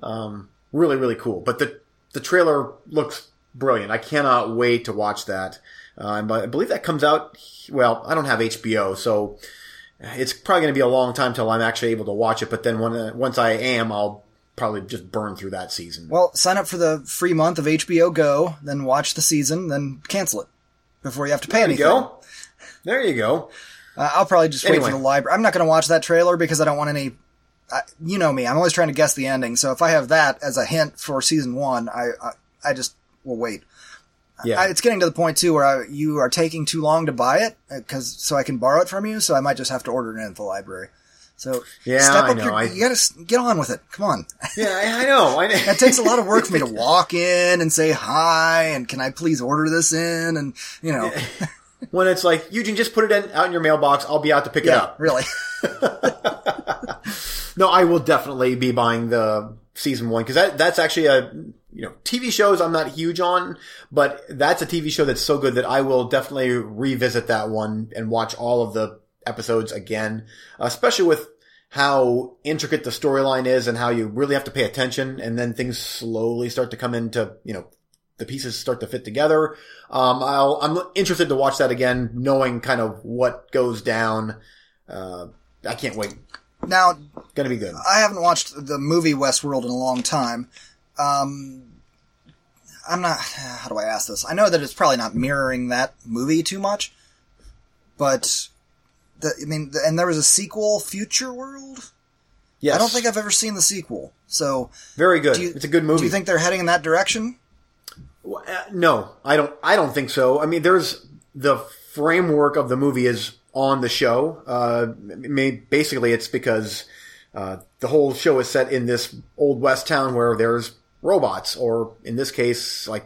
Um, really, really cool. But the, the trailer looks brilliant. I cannot wait to watch that. Uh, I believe that comes out, well, I don't have HBO, so it's probably going to be a long time till I'm actually able to watch it. But then when, uh, once I am, I'll probably just burn through that season. Well, sign up for the free month of HBO Go, then watch the season, then cancel it before you have to pay there you anything. go. There you go. Uh, I'll probably just wait Anyway. for the library. I'm not going to watch that trailer because I don't want any. I, you know me. I'm always trying to guess the ending. So if I have that as a hint for season one, I I, I just will wait. Yeah. I, it's getting to the point too where I, you are taking too long to buy it uh, because so I can borrow it from you. So I might just have to order it in at the library. So Yeah, step I up know. your. You got to get on with it. Come on. yeah, I, I know. I, It takes a lot of work for me to walk in and say hi and can I please order this in and you know when it's like, Eugene, just put it in, out in your mailbox. I'll be out to pick it up. really No, I will definitely be buying the season one because that that's actually a you know TV shows I'm not huge on, but that's a TV show that's so good that I will definitely revisit that one and watch all of the episodes again, especially with how intricate the storyline is and how you really have to pay attention, and then things slowly start to come into you know the pieces start to fit together. Um, I'll, I'm interested to watch that again, knowing kind of what goes down. Uh, I can't wait. Now Gonna be good. I haven't watched the movie Westworld in a long time. Um, I'm not. How do I ask this? I know that it's probably not mirroring that movie too much, but the, I mean, the, and there was a sequel, Future World. Yes. I don't think I've ever seen the sequel. So, Very good. you, it's a good movie. Do you think they're heading in that direction? Well, uh, no, I don't. I don't think so. I mean, there's the framework of the movie is on the show. Uh, mean, basically, it's because uh, the whole show is set in this old west town where there's robots, or in this case, like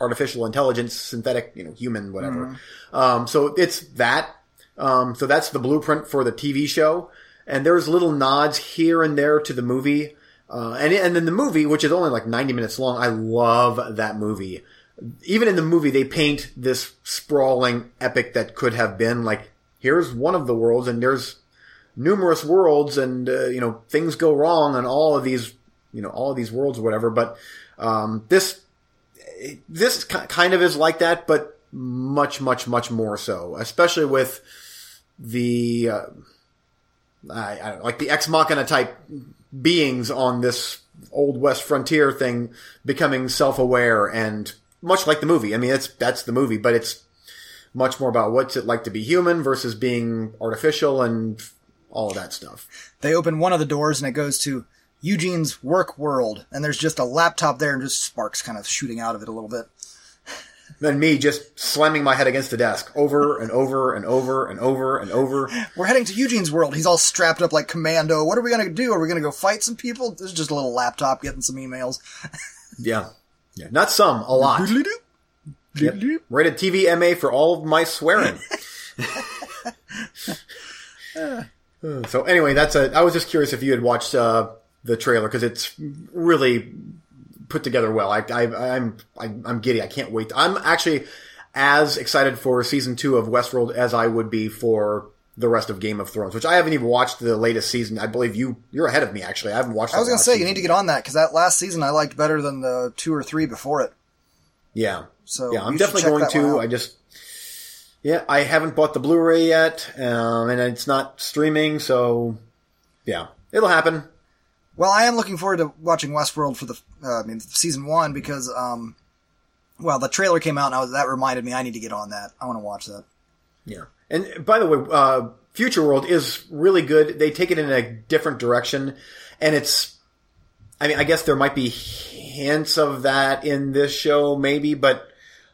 artificial intelligence, synthetic, you know, human, whatever. Um, so it's that. Um, so that's the blueprint for the TV show. And there's little nods here and there to the movie. Uh, and, and then the movie, which is only like 90 minutes long, I love that movie. Even in the movie, they paint this sprawling epic that could have been like, here's one of the worlds and there's numerous worlds and, uh, you know, things go wrong on all of these, you know, all of these worlds or whatever. But, um, this, this kind of is like that, but much, much, much more so, especially with the, uh, I, I know, like the ex machina type beings on this old west frontier thing becoming self-aware and much like the movie. I mean, it's, that's the movie, but it's much more about what's it like to be human versus being artificial and all of that stuff. They open one of the doors and it goes to Eugene's work world, and there's just a laptop there and just sparks kind of shooting out of it a little bit. Then me just slamming my head against the desk over and over and over and over and over. We're heading to Eugene's world. He's all strapped up like commando. What are we going to do? Are we going to go fight some people? This is just a little laptop getting some emails. Yeah. Yeah. Not some, a lot. Yep. Rated TV MA for all of my swearing. so anyway, that's a. I was just curious if you had watched uh, the trailer because it's really put together well. I, I, I'm I, I'm giddy. I can't wait. I'm actually as excited for season two of Westworld as I would be for the rest of Game of Thrones, which I haven't even watched the latest season. I believe you you're ahead of me actually. I haven't watched. I was gonna last say you need to get on that because that last season I liked better than the two or three before it. Yeah. So yeah, I'm definitely going to. I just, yeah, I haven't bought the Blu-ray yet, um, and it's not streaming, so yeah, it'll happen. Well, I am looking forward to watching Westworld for the, uh, I mean, season one because, um, well, the trailer came out and I was, that reminded me I need to get on that. I want to watch that. Yeah, and by the way, uh, Future World is really good. They take it in a different direction, and it's. I mean, I guess there might be hints of that in this show, maybe, but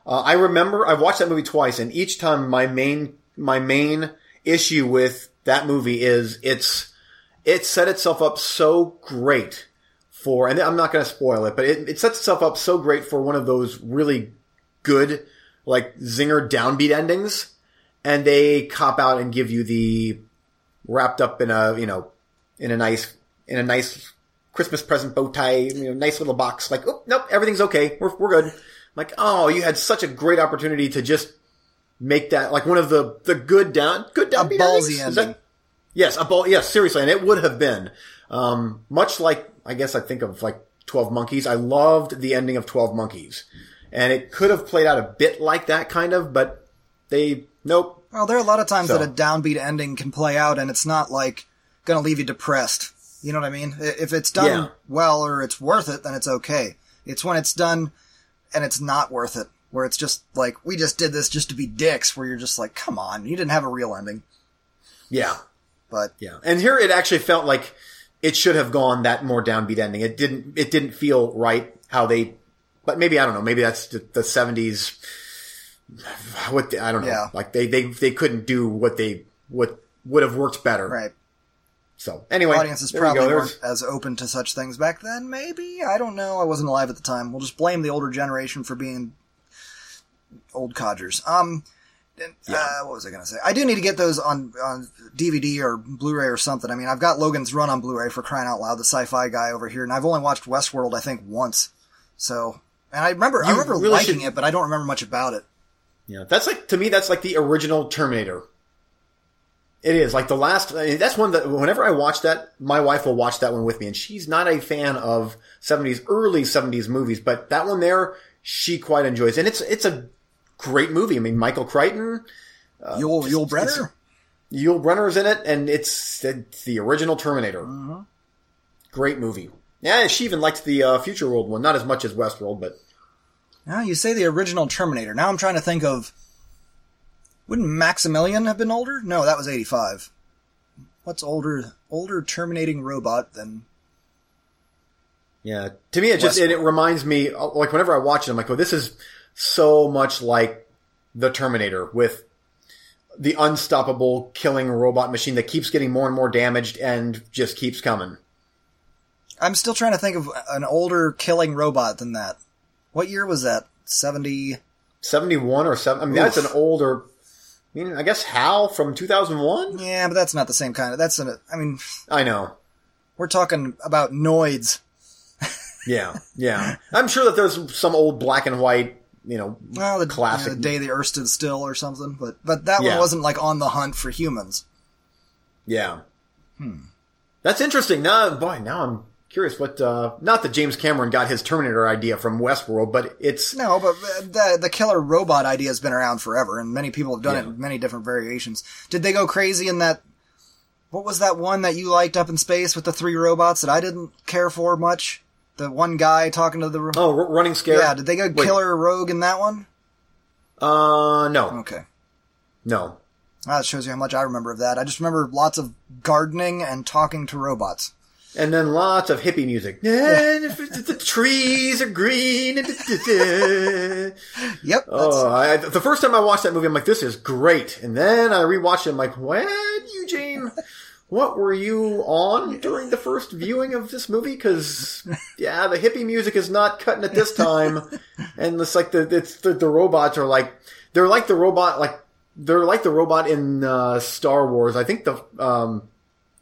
uh, I remember I've watched that movie twice, and each time my main my main issue with that movie is it's it set itself up so great for, and I'm not going to spoil it, but it, it sets itself up so great for one of those really good like zinger downbeat endings, and they cop out and give you the wrapped up in a you know in a nice in a nice Christmas present bow tie, you know, nice little box. Like, oh nope, everything's okay, we're we're good. I'm like, oh, you had such a great opportunity to just make that like one of the the good down good downbeat ballsy endings. That- Yes, a ball. Yes, seriously, and it would have been um, much like I guess I think of like Twelve Monkeys. I loved the ending of Twelve Monkeys, and it could have played out a bit like that kind of, but they nope. Well, there are a lot of times So- that a downbeat ending can play out and it's not like going to leave you depressed. You know what I mean? If it's done Yeah. well or it's worth it, then it's okay. It's when it's done and it's not worth it, where it's just like, we just did this just to be dicks, where you're just like, come on, you didn't have a real ending. Yeah, But yeah. And here it actually felt like it should have gone that more downbeat ending. It didn't. It didn't feel right how they. But maybe I don't know. Maybe that's the- the seventies. What the- I don't know. Yeah. Like they they they couldn't do what they what would have worked better. right. So anyway, audiences you probably go. weren't as open to such things back then. Maybe I don't know. I wasn't alive at the time. We'll just blame the older generation for being old codgers. Um, and, uh, what was I going to say? I do need to get those on on DVD or Blu-ray or something. I mean, I've got Logan's Run on Blu-ray for crying out loud, the sci-fi guy over here, and I've only watched Westworld I think once. So, and I remember I remember really liking should- it, but I don't remember much about it. Yeah, that's like to me. That's like the original Terminator. It is like the last. I mean, that's one that whenever I watch that, my wife will watch that one with me, and she's not a fan of seventies, early seventies movies, but that one there, she quite enjoys, and it's it's a great movie. I mean, Michael Crichton, Uh, Yul Yul Brynner. Yul Brynner's in it, and it's, it's the original Terminator. Mm-hmm. Great movie. Yeah, she even liked the uh, Future World one, not as much as Westworld, but Now you say the original Terminator. Now I'm trying to think of. Wouldn't Maximilian have been older? No, that was 85. What's older? Older terminating robot than. Yeah, to me, it just and it reminds me like whenever I watch it, I'm like, oh, this is so much like the Terminator with the unstoppable killing robot machine that keeps getting more and more damaged and just keeps coming. I'm still trying to think of an older killing robot than that. What year was that? 70. Seventy one or seven? I mean, that's an older. I mean, I guess Hal from two thousand one. Yeah, but that's not the same kind of. That's an. I mean, I know. we're talking about Noids. Yeah, yeah. I'm sure that there's some old black and white, you know, Well, the classic. you know, the day the Earth stood still or something. But but that Yeah. one wasn't like on the hunt for humans. Yeah. Hmm. That's interesting. Now, boy, now I'm curious what, uh, not that James Cameron got his Terminator idea from Westworld, but it's, No, but the the killer robot idea has been around forever, and many people have done it Yeah. in many different variations. Did they go crazy in that? What was that one that you liked up in space with the three robots that I didn't care for much? The one guy talking to the oh, Running Scare. yeah. Did they go Wait. killer rogue in that one? Uh, no, Okay, no. That shows you how much I remember of that. I just remember lots of gardening and talking to robots. And then lots of hippie music. And if it- the trees are green. Yep. That's, Oh, I, the first time I watched that movie, I'm like, this is great. And then I rewatched it, I'm like, what, Eugene? what were you on during the first viewing of this movie? Because yeah, the hippie music is not cutting it this time, and it's like the it's the, the robots are like they're like the robot like they're like the robot in uh, Star Wars. I think the um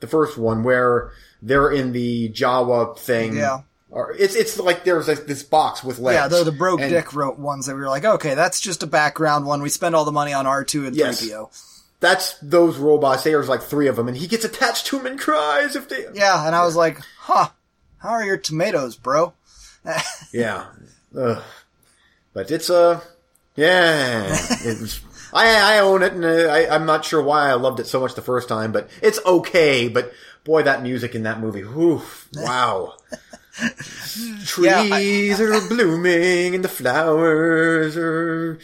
the first one where they're in the Jawa thing. Yeah. Or it's it's like there's like this box with legs. Yeah, they're the broke And dick wrote ones that we were like, okay, that's just a background one. We spend all the money on R2 and Yes. 3PO. That's those robots. There's like three of them, and he gets attached to them and cries if they. Yeah, and I was like, huh, how are your tomatoes, bro? Yeah. Ugh. But it's Uh, yeah. It was, I, I own it, and uh, I, I'm not sure why I loved it so much the first time, but it's okay. But boy, that music in that movie, whew, wow. Trees Yeah, I- are blooming and the flowers are.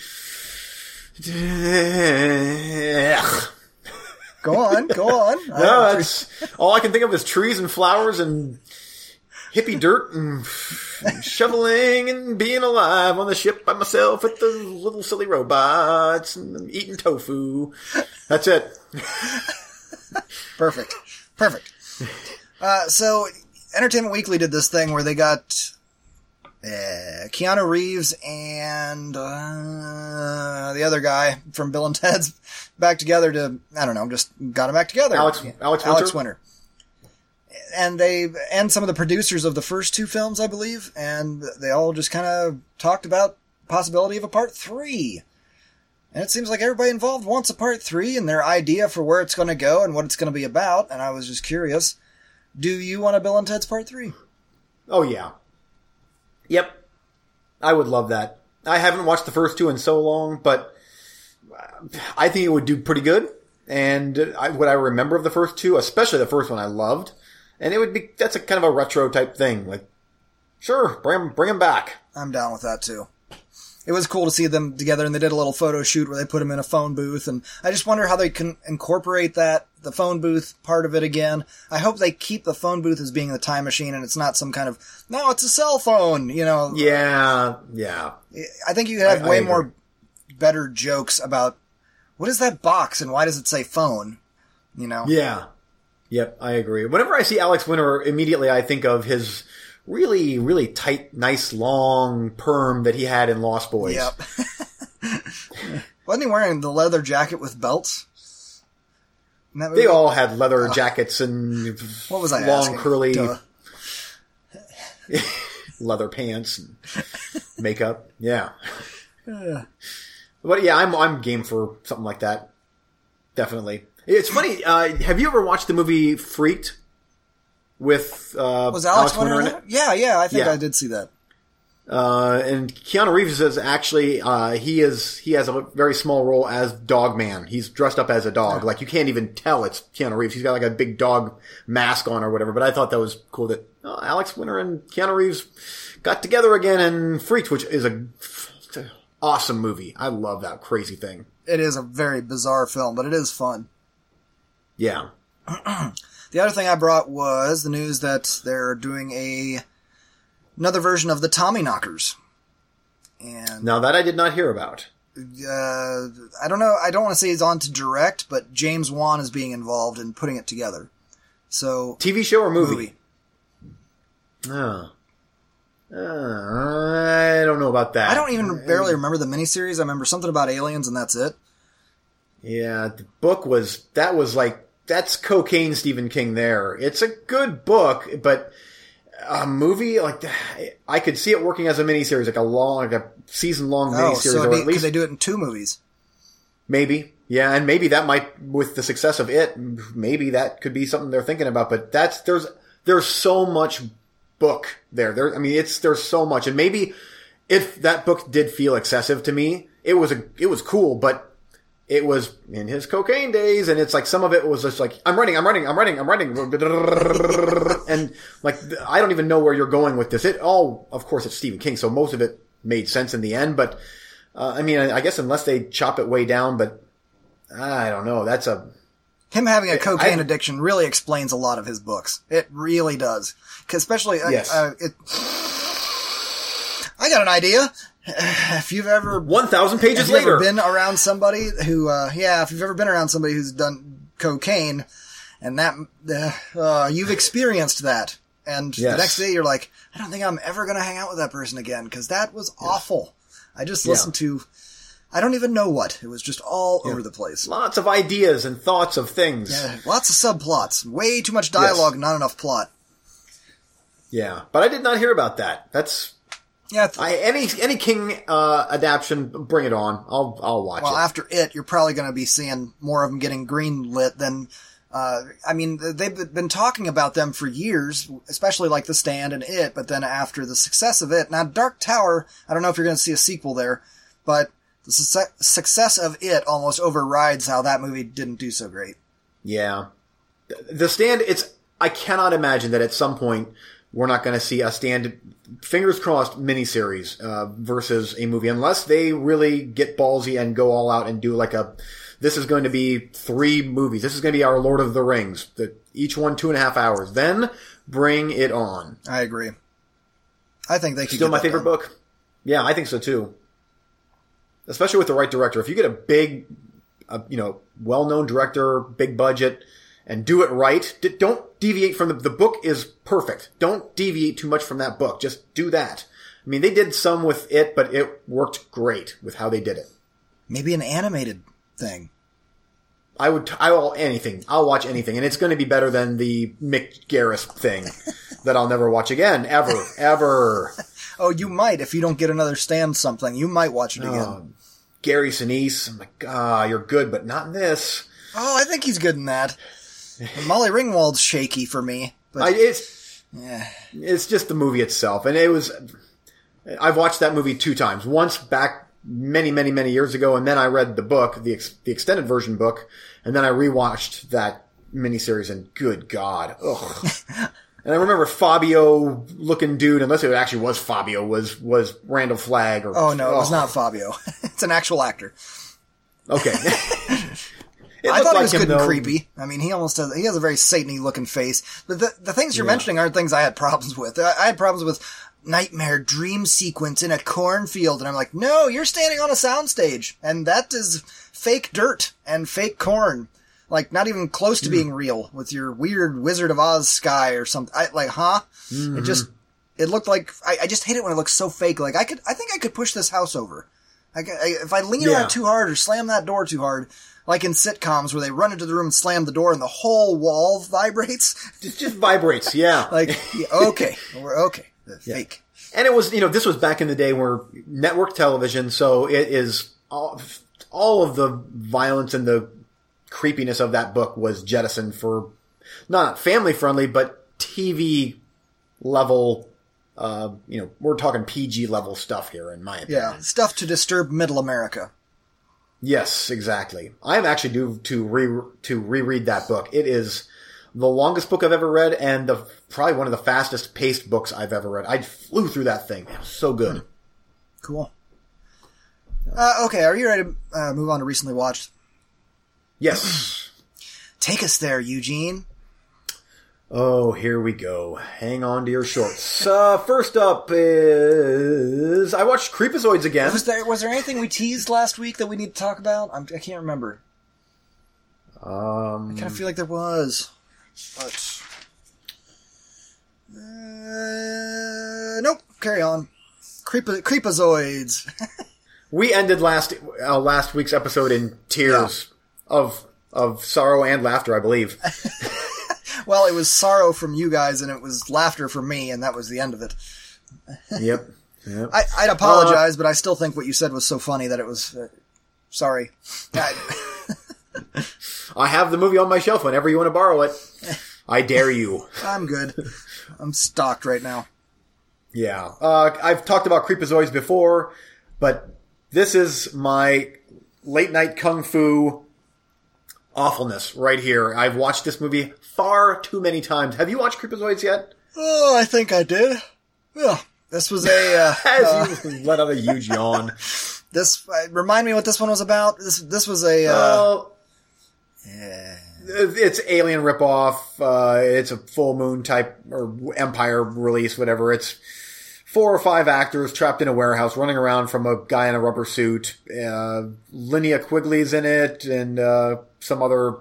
Go on, go on. No, that's all I can think of is trees and flowers and hippie dirt and shoveling and being alive on the ship by myself with the little silly robots and eating tofu. That's it. Perfect. Perfect. Uh, so, Entertainment Weekly did this thing where they got uh, Keanu Reeves and uh, the other guy from Bill and Ted's back together to, I don't know, just got them back together. Alex- Alex Alex Winter? Winter. And they, and some of the producers of the first two films, I believe, and they all just kind of talked about possibility of a part three. And it seems like everybody involved wants a part three and their idea for where it's going to go and what it's going to be about. And I was just curious. Do you want a Bill and Ted's part three? Oh yeah. Yep. I would love that. I haven't watched the first two in so long, but I think it would do pretty good. And I, what I remember of the first two, especially the first one, I loved. And it would be that's a kind of a retro type thing. Like, sure, bring bring 'em back. I'm down with that too. It was cool to see them together and they did a little photo shoot where they put him in a phone booth and I just wonder how they can incorporate that, the phone booth part of it again. I hope they keep the phone booth as being the time machine and it's not some kind of, no, it's a cell phone, you know. Yeah, yeah. I think you have I- I way agree. more better jokes about what is that box and why does it say phone? You know? Yeah. Yep, I agree. Whenever I see Alex Winter, immediately I think of his really, really tight, nice, long perm that he had in Lost Boys. Yep. Wasn't he wearing the leather jacket with belts? They all had leather jackets and What was I long, asking? curly leather pants and makeup. Yeah. But yeah, I'm I'm game for something like that. Definitely. It's funny. Uh, have you ever watched the movie Freaked with uh, Was Alex, Winter in it? Yeah, yeah, I think Yeah. I did see that. Uh, and Keanu Reeves is actually uh, he is he has a very small role as Dog Man. He's dressed up as a dog. Like you can't even tell it's Keanu Reeves. He's got like a big dog mask on or whatever. But I thought that was cool that oh, Alex Winter and Keanu Reeves got together again in Freaks, which is a awesome movie. I love that crazy thing. It is a very bizarre film, but it is fun. Yeah. The other thing I brought was the news that they're doing a another version of the Tommy Knockers. And Now that I did not hear about. uh, I don't know. I don't want to say he's on to direct, but James Wan is being involved in putting it together. So TV show or movie? movie. Oh. Uh, I don't know about that. I don't even barely remember the miniseries. I remember something about aliens, and that's it. Yeah, the book was that was like that's cocaine Stephen King there. It's a good book, but a movie like I could see it working as a miniseries, like a long, like a season long Oh, miniseries, so or at least they do it in two movies? maybe. Yeah, and maybe that might, with the success of it, maybe that could be something they're thinking about. But that's there's there's so much book there. There, I mean, it's there's so much, and maybe if that book did feel excessive to me, it was a it was cool, but it was in his cocaine days, and it's like some of it was just like I'm running, I'm running, I'm running, I'm running, and like I don't even know where you're going with this. It all, of course, it's Stephen King, so most of it made sense in the end. But uh, I mean, I guess unless they chop it way down, but I don't know. That's a Him having a cocaine I- addiction really explains a lot of his books. It really does. especially, uh, Yes. uh, it, I got an idea. If you've ever one thousand pages later. been around somebody who, uh, yeah, if you've ever been around somebody who's done cocaine and that uh, uh, you've experienced that. And Yes. the next day, you're like, I don't think I'm ever going to hang out with that person again because that was awful. I just listened to, I don't even know what. It was just all over the place. Lots of ideas and thoughts of things. Yeah, lots of subplots, way too much dialogue, not enough plot. Yeah, but I did not hear about that. That's Yeah. I any any King uh, adaptation. Bring it on. I'll I'll watch it. well, it. after it, you're probably going to be seeing more of them getting green lit than. Uh, I mean, they've been talking about them for years, especially like The Stand and It. But then after the success of it, now Dark Tower, I don't know if you're going to see a sequel there, but the success, success of it almost overrides how that movie didn't do so great. Yeah. The stand, it's, I cannot imagine that at some point we're not going to see a stand, fingers crossed, miniseries, uh, versus a movie, unless they really get ballsy and go all out and do like a, this is going to be three movies. This is going to be our Lord of the Rings, the, each one two and a half hours. Then bring it on. I agree. I think they could Still my favorite done. book. Yeah, I think so too. Especially with the right director. If you get a big, uh, you know, well-known director, big budget, and do it right, d- don't deviate from the, the book is perfect. Don't deviate too much from that book. Just do that. I mean, they did some with it, but it worked great with how they did it. Maybe an animated thing. I would, I will, anything. I'll watch anything, and it's going to be better than the Mick Garris thing that I'll never watch again, ever, ever. Oh, you might if you don't get another stand something. You might watch it again. Oh, Gary Sinise, I'm like, ah, you're good, but not in this. Oh, I think he's good in that. Molly Ringwald's shaky for me, but I, it's yeah. it's just the movie itself, and it was. I've watched that movie two times. Once back many, many, many years ago, and then I read the book, the ex, the extended version book, and then I rewatched that miniseries. And good God, ugh. and I remember Fabio looking dude, unless it actually was Fabio, was was Randall Flagg. Or, Oh no, it was not Fabio. it's an actual actor. Okay. I thought he was good and creepy. I mean, he almost has, he has a very satany looking face. But the, the things you're Yeah. mentioning aren't things I had problems with. I, I had problems with nightmare dream sequence in a cornfield, and I'm like, no, you're standing on a soundstage, and that is fake dirt and fake corn. Like, not even close Hmm. to being real with your weird Wizard of Oz sky or something. I, like, huh? Mm-hmm. It just, it looked like, I, I just hate it when it looks so fake. Like, I could, I think I could push this house over. I, I, if I lean Yeah. on it too hard or slam that door too hard, like in sitcoms where they run into the room and slam the door and the whole wall vibrates. It just vibrates, yeah. Like, yeah, okay, we're okay. The Fake. And it was, you know, this was back in the day where network television, so it is all, all of the violence and the creepiness of that book was jettisoned for not family friendly, but TV level, uh, you know, we're talking PG level stuff here, in my opinion. Yeah, stuff to disturb middle America. Yes, exactly. I am actually due to re to reread that book. It is the longest book I've ever read, and the probably one of the fastest paced books I've ever read. I flew through that thing. It was so good. Cool. Uh, okay, are you ready to uh, move on to recently watched? Yes. Take us there, Eugene. Oh, here we go. Hang on to your shorts. Uh, first up is I watched Creepozoids again. Was there was there anything we teased last week that we need to talk about? I'm, I can't remember. Um, I kind of feel like there was, but uh, nope. Carry on. Creep creepozoids. we ended last uh, last week's episode in tears of of sorrow and laughter, I believe. well, it was sorrow from you guys, and it was laughter from me, and that was the end of it. yep. Yep. I, I'd apologize, but I still think what you said was so funny that it was. Uh, sorry. I- I have the movie on my shelf whenever you want to borrow it. I dare you. I'm good. I'm stocked right now. Yeah. Uh, I've talked about Creepozoids before, but this is my late night kung fu awfulness right here. I've watched this movie far too many times. Have you watched Creepozoids yet? Oh, I think I did. Yeah, this was a. Uh, uh, As you let out a huge yawn. this uh, remind me what this one was about. This this was a. Uh, Well, it's alien ripoff. Uh, it's a full moon type or Empire release, whatever. It's four or five actors trapped in a warehouse, running around from a guy in a rubber suit. Uh, Linnea Quigley's in it, and uh, some other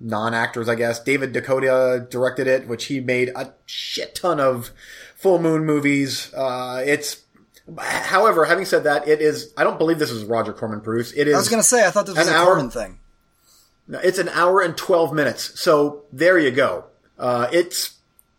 non-actors, I guess. David DeCoteau directed it, which he made a shit ton of full moon movies. Uh, it's, however, having said that, it is, I don't believe this is Roger Corman produced. It is. I was going to say, I thought this was an a hour- Corman thing. No, It's an hour and 12 minutes. So there you go. Uh, it's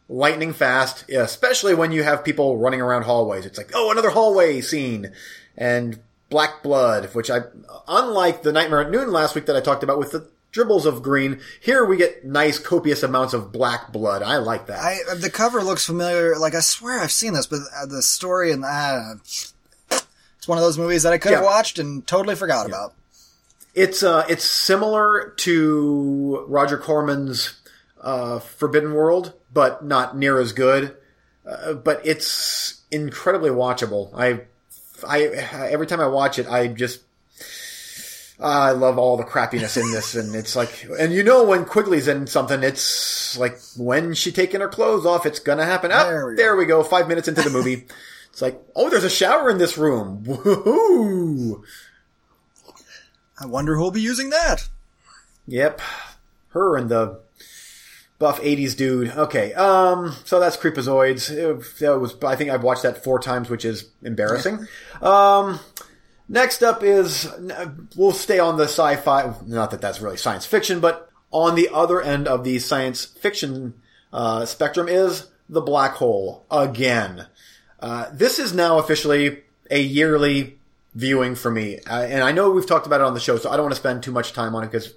lightning fast, especially when you have people running around hallways. It's like, oh, another hallway scene. And Black Blood, which I, unlike the Nightmare at Noon last week that I talked about with the dribbles of green, here we get nice copious amounts of black blood. I like that. I the cover looks familiar. Like I swear I've seen this, but uh, the story and uh, it's one of those movies that I could have Yeah. watched and totally forgot about. It's uh, it's similar to Roger Corman's uh, Forbidden World, but not near as good. Uh, but it's incredibly watchable. I, I every time I watch it, I just I love all the crappiness in this, and it's like, and you know when Quigley's in something, it's like when she taking her clothes off, it's gonna happen. Oh, There we there go. we go. Five minutes into the movie, it's like, oh, there's a shower in this room. Woohoo! I wonder who'll be using that. Yep. Her and the buff 80s dude. Okay. Um, so that's Creepozoids. It, that was, I think I've watched that four times, which is embarrassing. Um, next up is, we'll stay on the sci-fi, not that that's really science fiction, but on the other end of the science fiction, uh, spectrum is The Black Hole. Again. Uh, this is now officially a yearly viewing for me. Uh, and I know we've talked about it on the show, so I don't want to spend too much time on it because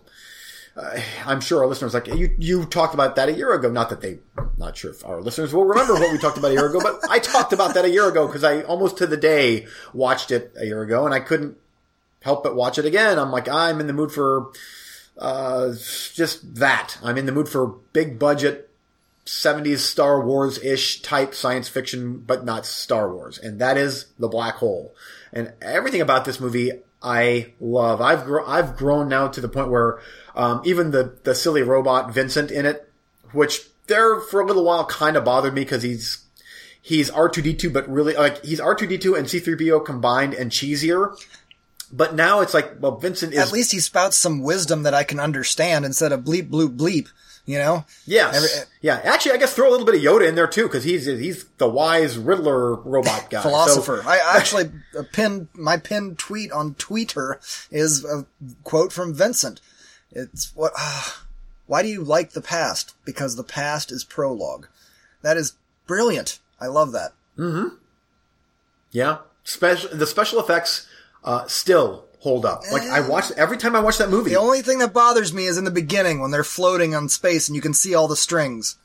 I'm sure our listeners like you. You talked about that a year ago. Not that they, not sure if our listeners will remember what we talked about a year ago, but I talked about that a year ago because I almost to the day watched it a year ago, and I couldn't help but watch it again. I'm like, I'm in the mood for uh, just that. I'm in the mood for big budget 70s Star Wars ish type science fiction, but not Star Wars. And that is The Black Hole. And everything about this movie I love. I've, gr- I've grown now to the point where, um, even the, the silly robot Vincent in it, which there for a little while kind of bothered me because he's, he's R2D2, but really, like, he's R2D2 and C3PO combined and cheesier. But now it's like, well, Vincent is At least he spouts some wisdom that I can understand instead of bleep bloop bleep. You know, Yes. Every- yeah. Actually, I guess throw a little bit of Yoda in there too, because he's he's the wise Riddler robot guy. philosopher. So, I actually uh, pinned my pinned tweet on Twitter is a quote from Vincent. It's what. ah, why do you like the past? Because the past is prologue. That is brilliant. I love that. Mm-hmm. yeah. Special the special effects uh, still hold up. Like I watch every time I watch that movie. The only thing that bothers me is in the beginning when they're floating on space and you can see all the strings.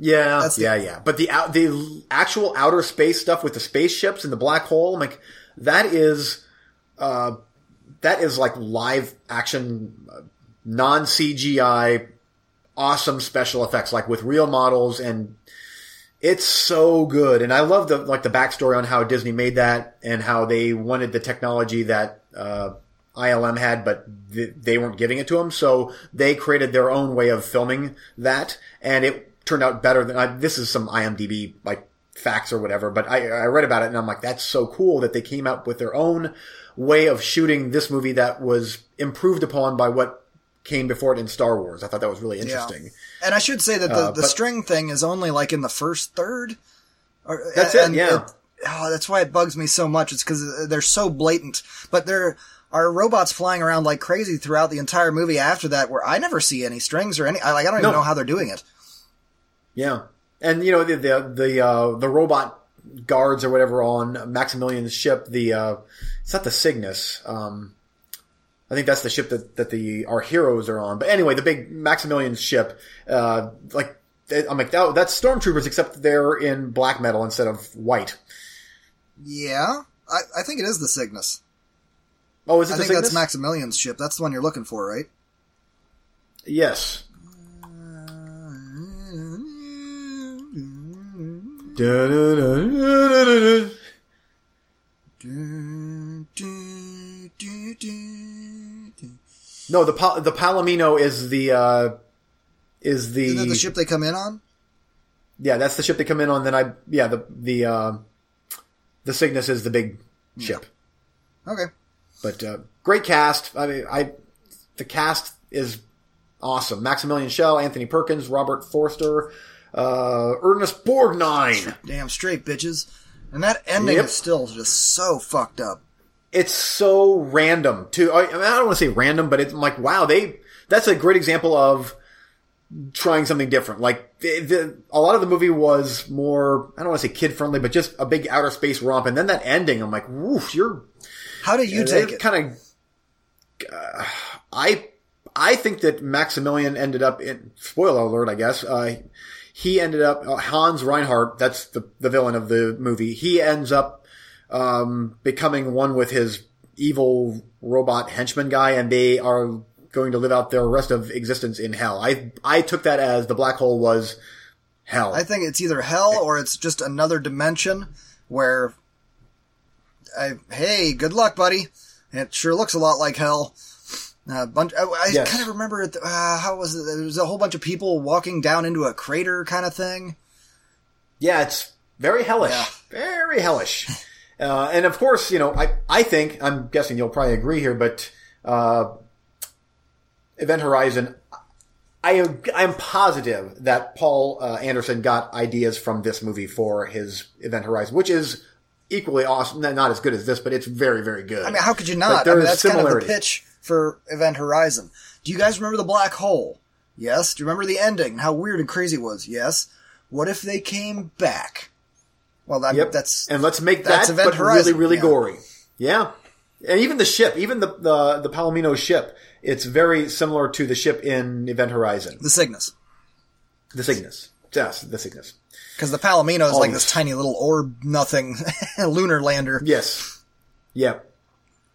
yeah, That's the- yeah, yeah. But the out the actual outer space stuff with the spaceships and the black hole, I'm like that is uh that is like live action, non CGI, awesome special effects, like with real models and It's so good, and I love the like the backstory on how Disney made that and how they wanted the technology that uh, ILM had, but th- they weren't giving it to them. So they created their own way of filming that, and it turned out better than I, this is some IMDb like facts or whatever. But I, I read about it, and I'm like, that's so cool that they came out with their own way of shooting this movie that was improved upon by what came before it in Star Wars. I thought that was really interesting. And I should say that the, Uh, the but- string thing is only like in the first third. Or, That's it, yeah. oh, that's why it bugs me so much. It's because they're so blatant. But there are robots flying around like crazy throughout the entire movie after that, where I never see any strings or any. I, like I don't even No. know how they're doing it. Yeah, and you know the the the uh, the robot guards or whatever on Maximilian's ship. The uh, it's not the Cygnus. Um, I think that's the ship that that the our heroes are on. But anyway, the big Maximilian ship. Uh, like I'm like that, that's stormtroopers, except they're in black metal instead of white. Yeah, I, I think it is the Cygnus. Oh, is it I think that's Cygnus? Maximilian's ship. That's the one you're looking for, right? yes. No, the pa- the Palomino is the uh, is the, Isn't that the ship they come in on? yeah that's the ship they come in on. Then I yeah the the uh, the Cygnus is the big ship. Okay. But uh, great cast. I mean, I the cast is awesome. Maximilian Schell, Anthony Perkins, Robert Forster, uh, Ernest Borgnine. Damn straight, bitches. And that ending Yep. is still just so fucked up. It's so random too. I, I, don't want to say random, but it's like, wow, they, that's a great example of trying something different. Like the, the, a lot of the movie was more, I don't want to say kid friendly, but just a big outer space romp. And then that ending, I'm like, woof, you're, How do you take it? Kind of, uh, I, I think that Maximilian ended up in, spoiler alert, I guess, uh, he ended up, uh, Hans Reinhardt, that's the, the villain of the movie, he ends up, um, becoming one with his evil robot henchman guy and they are going to live out their rest of existence in hell. I, I took that as the black hole was hell. I think it's either hell or it's just another dimension where, I, hey, good luck, buddy. It sure looks a lot like hell. A bunch. I, I Yes. kind of remember it. Uh, how was it? There was a whole bunch of people walking down into a crater, kind of thing. Yeah, it's very hellish. Yeah. Very hellish. Uh, and of course, you know, I, I think, I'm guessing you'll probably agree here, but, uh, Event Horizon, I, am, I'm positive that Paul uh, Anderson got ideas from this movie for his Event Horizon, which is equally awesome. Not as good as this, but it's very, very good. I mean, how could you not? I mean, that's kind of the pitch for Event Horizon. Do you guys remember the black hole? Yes. Do you remember the ending? How weird and crazy it was? Yes. What if they came back? Well, that, Yep. that's and let's make that Event really, really yeah. gory. Yeah. And even the ship, even the, the, the Palomino ship, it's very similar to the ship in Event Horizon. the Cygnus. The Cygnus. Yes, the Cygnus. Because the Palomino is like this tiny little orb, nothing lunar lander. Yes. Yep.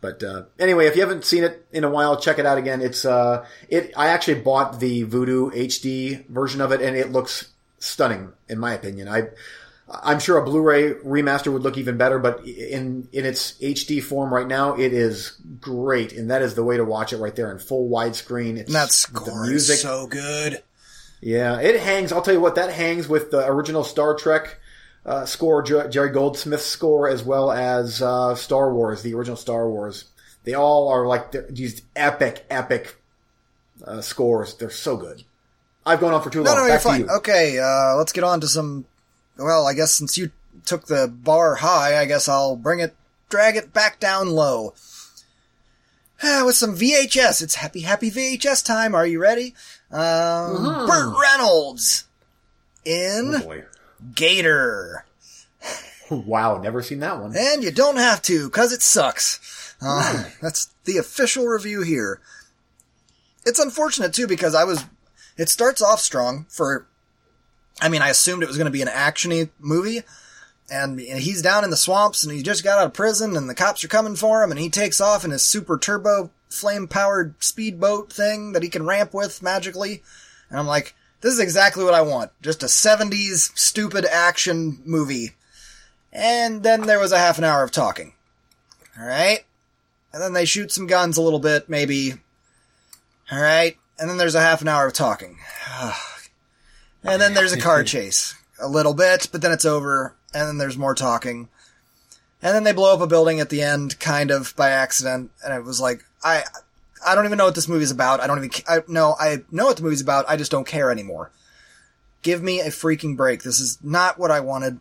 But uh, anyway, if you haven't seen it in a while, check it out again. It's uh, it. I actually bought the Vudu HD version of it, and it looks stunning, in my opinion. I, I'm sure a Blu-ray remaster would look even better, but in in its HD form right now, it is great, and that is the way to watch it right there in full widescreen. It's And that the score is music. so good. Yeah, it hangs. I'll tell you what, that hangs with the original Star Trek uh, score, Jer- Jerry Goldsmith's score, as well as uh, Star Wars, the original Star Wars. They all are like these epic, epic uh, scores. They're so good. I've gone on for too No, long. no, you're fine. you. Okay, uh, let's get on to some. Well, I guess since you took the bar high, I guess I'll bring it, drag it back down low. Ah, With some VHS. It's happy, happy VHS time. Are you ready? Um, Burt Reynolds in Oh, boy. Gator. Wow, never seen that one. And you don't have to, cause it sucks. Uh, that's the official review here. It's unfortunate too, because I was, it starts off strong for, I mean, I assumed it was going to be an actiony movie, and he's down in the swamps, and he just got out of prison, and the cops are coming for him, and he takes off in his super turbo flame powered speedboat thing that he can ramp with magically, and I'm like, this is exactly what I want. Just a 70s stupid action movie. And then there was a half an hour of talking. Alright? And then they shoot some guns a little bit, maybe. Alright? And then there's a half an hour of talking. and then there's a car chase. A little bit, but then it's over. And then there's more talking. And then they blow up a building at the end, kind of by accident. And it was like, I, I don't even know what this movie's about. I don't even, I, no, I know what the movie's about. I just don't care anymore. Give me a freaking break. This is not what I wanted.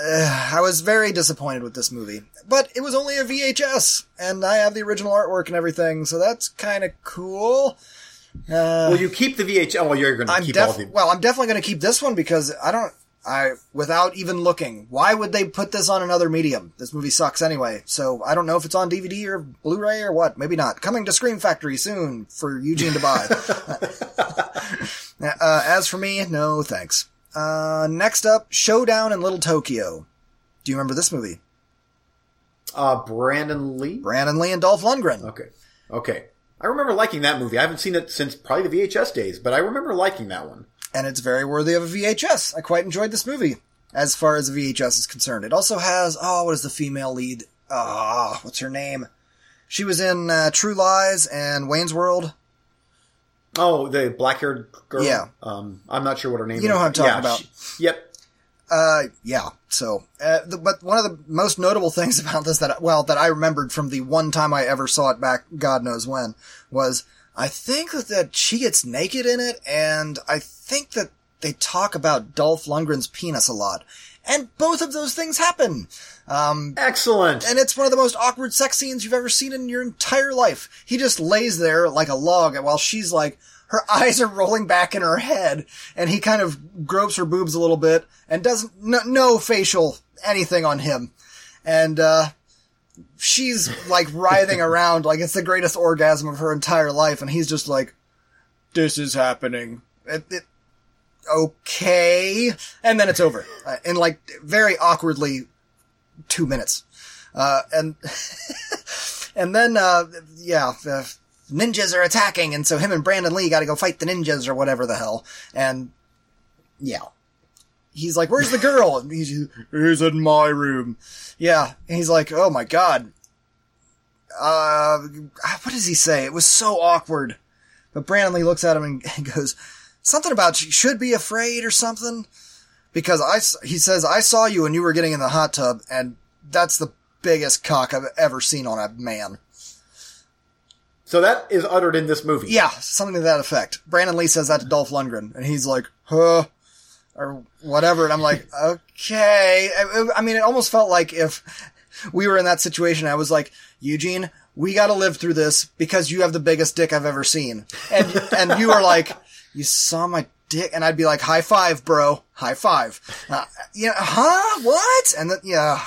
Uh, I was very disappointed with this movie, but it was only a VHS, and I have the original artwork and everything, so that's kind of cool. Uh, Well, you keep the VH. Oh, well, you're going to I'm keep all def- the. well, I'm definitely going to keep this one because I don't. I without even looking, why would they put this on another medium? This movie sucks anyway, so I don't know if it's on DVD or Blu-ray or what. Maybe not. Coming to Scream Factory soon for Eugene to buy. uh, as for me, no thanks. Uh, next up, Showdown in Little Tokyo. Do you remember this movie? Uh, Brandon Lee. Brandon Lee and Dolph Lundgren. Okay. Okay. I remember liking that movie. I haven't seen it since probably the VHS days, but I remember liking that one. and it's very worthy of a VHS. I quite enjoyed this movie as far as the VHS is concerned. It also has oh, what is the female lead? Ah, what's her name? She was in uh, True Lies and Wayne's World. Oh, the black-haired girl. Yeah. Um, I'm not sure what her name. Is. You know who I'm talking Yeah, about. she- yep. Uh, yeah. So, uh, the, but one of the most notable things about this that well that I remembered from the one time I ever saw it back, God knows when, was I think that, that she gets naked in it, and I think that they talk about Dolph Lundgren's penis a lot. And both of those things happen. Um, Excellent. and it's one of the most awkward sex scenes you've ever seen in your entire life. He just lays there like a log while she's like, her eyes are rolling back in her head, and he kind of gropes her boobs a little bit and doesn't, no, no facial anything on him. And, uh, she's like writhing around like it's the greatest orgasm of her entire life, and he's just like, this is happening. It, it, okay. And then it's over. Uh, in like very awkwardly two minutes. Uh, and, and then, uh, yeah, the ninjas are attacking, and so him and Brandon Lee gotta go fight the ninjas or whatever the hell. And, yeah. He's like, where's the girl? And he's, he's in my room. Yeah. And he's like, oh my god. Uh, what does he say? It was so awkward. But Brandon Lee looks at him and, goes, something about should be afraid or something. Because I, he says, I saw you when you were getting in the hot tub, and that's the biggest cock I've ever seen on a man. So that is uttered in this movie. Yeah, something to that effect. Brandon Lee says that to Dolph Lundgren, and he's like, huh, or whatever. And I'm like, okay. I, I mean, it almost felt like if we were in that situation, I was like, Eugene, we gotta live through this because you have the biggest dick I've ever seen. And, and you are like, you saw my dick, and I'd be like, high five, bro, high five. Uh, yeah, huh? What? And then, yeah.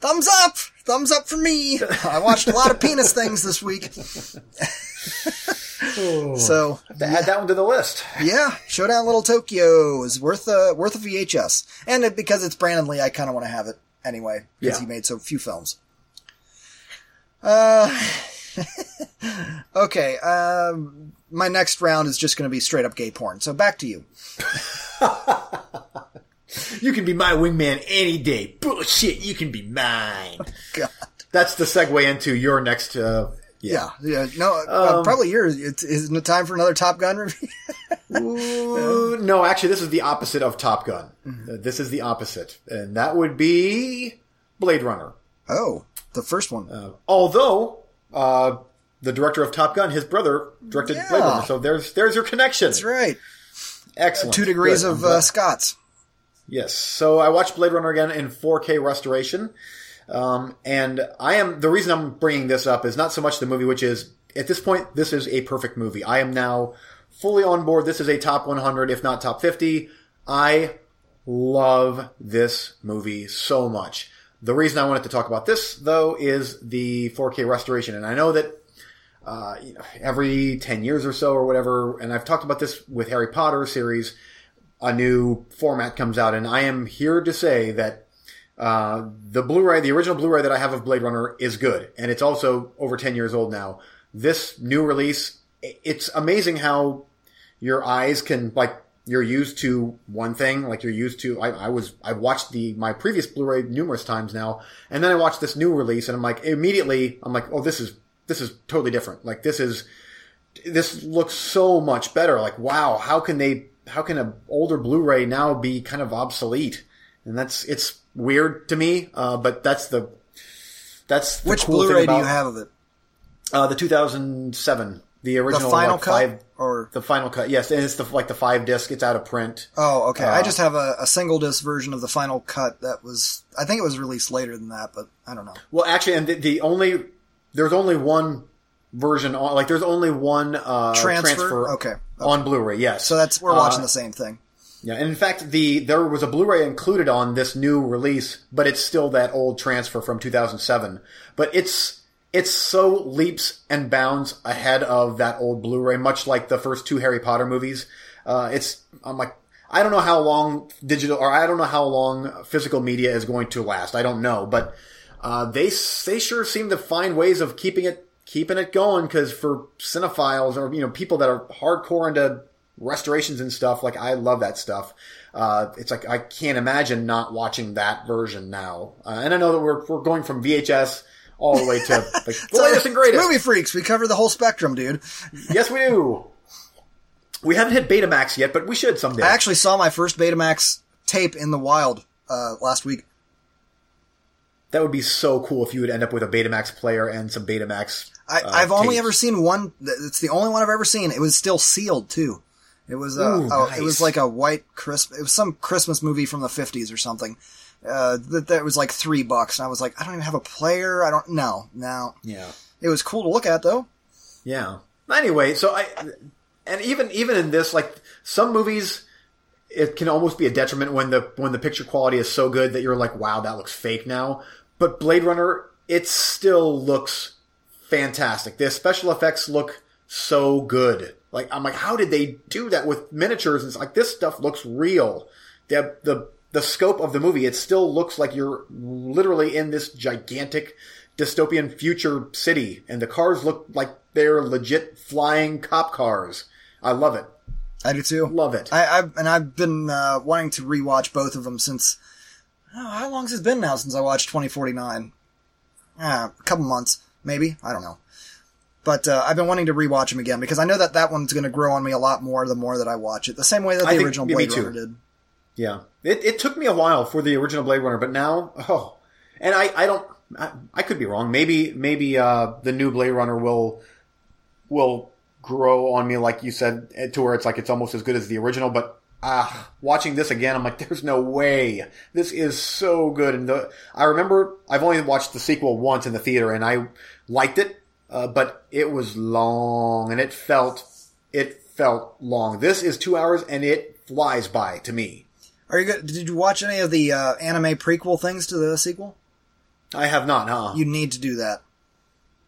Thumbs up! Thumbs up for me! I watched a lot of penis things this week. So add that one to the list. yeah, Showdown Little Tokyo is worth a worth a VHS, and it, because it's Brandon Lee, I kind of want to have it anyway because Yeah. he made so few films. Uh, okay. Um, my next round is just going to be straight up gay porn. So back to you. You can be my wingman any day. Bullshit, you can be mine. God. That's the segue into your next, uh, Yeah, yeah. No, uh, probably yours. It's, isn't it time for another Top Gun review? Ooh, no, actually, this is the opposite of Top Gun. Uh, this is the opposite. And that would be Blade Runner. oh, the first one. Uh, although, uh, the director of Top Gun, his brother, directed Yeah. Blade Runner. So there's, there's your connection. That's right. Excellent. Two degrees Good. of uh, Scotts. Yes. So I watched Blade Runner again in 4K restoration. Um, and I am, the reason I'm bringing this up is not so much the movie, which is, at this point, this is a perfect movie. I am now fully on board. This is a top 100, if not top 50. I love this movie so much. The reason I wanted to talk about this, though, is the 4K restoration. And I know that uh, every 10 years or so or whatever, and I've talked about this with Harry Potter series, a new format comes out, and I am here to say that uh, the Blu-ray, the original Blu-ray that I have of Blade Runner is good, and it's also over 10 years old now. This new release, it's amazing how your eyes can, like, you're used to one thing, like you're used to, I, I was, I watched the, my previous Blu-ray numerous times now, and then I watched this new release, and I'm like, immediately, I'm like, oh, this is, this is totally different. Like, this is, this looks so much better. Like, wow, how can they, how can an older Blu-ray now be kind of obsolete? And that's, it's weird to me, uh, but that's the, that's the Which cool Blu-ray do you have of it? Uh, the 2007, the The original final like, cut, five, or the final cut. Yes, and it's the like the five disc. It's out of print. oh, okay. I Uh, just have a, a single disc version of the final cut that was. I think it was released later than that, but I don't know. Well, actually, and the, the only there's only one version on like there's only one uh, Transfer? Okay. On Blu-ray. Yes, So that's we're watching Uh, the same thing. Yeah, and in fact, the there was a Blu-ray included on this new release, but it's still that old transfer from 2007. But it's it's so leaps and bounds ahead of that old Blu-ray, much like the first two Harry Potter movies. Uh, it's I'm like I don't know how long digital or I don't know how long physical media is going to last. I don't know, but uh, they they sure seem to find ways of keeping it keeping it going because for cinephiles or you know people that are hardcore into restorations and stuff like I love that stuff. Uh, it's like I can't imagine not watching that version now. Uh, and I know that we're we're going from VHS all the way to like, the So, latest and greatest. Movie freaks. We cover the whole spectrum, dude. Yes, we do. We haven't hit Betamax yet, but we should someday. I actually saw my first Betamax tape in the wild uh, last week. that would be so cool if you would end up with a Betamax player and some Betamax. I, uh, I've only ever seen one. It's the only one I've ever seen. It was still sealed too. It was uh, Ooh, oh, nice. it was like a white crisp. It was some Christmas movie from the fifties or something. Uh, that that was like three bucks, and I was like, I don't even have a player. I don't. No, no. Yeah. It was cool to look at though. Yeah. Anyway, so I, and even even in this, like some movies, it can almost be a detriment when the when the picture quality is so good that you're like, wow, that looks fake now. But Blade Runner, it still looks fantastic. The special effects look so good. Like I'm like, how did they do that with miniatures? And it's like this stuff looks real. The the the scope of the movie, it still looks like you're literally in this gigantic dystopian future city, and the cars look like they're legit flying cop cars. I love it. I do too. Love it. I, I've and I've been uh, wanting to rewatch both of them since. Oh, how long has it been now since I watched 2049? Ah, a couple months, maybe. I don't know. But uh, I've been wanting to rewatch them again because I know that that one's going to grow on me a lot more the more that I watch it. The same way that the original Blade. Runner did. Yeah, it, it took me a while for the original Blade Runner, but now, oh, and I, I don't, I, I could be wrong. Maybe, maybe uh, the new Blade Runner will will grow on me, like you said, eh, to where it's like it's almost as good as the original. But ah, watching this again, I'm like, there's no way this is so good. And the, I remember I've only watched the sequel once in the theater, and I liked it, uh, but it was long, and it felt it felt long. This is two hours, and it flies by to me. Are you good? Did you watch any of the uh, anime prequel things to the sequel? I have not, huh? You need to do that.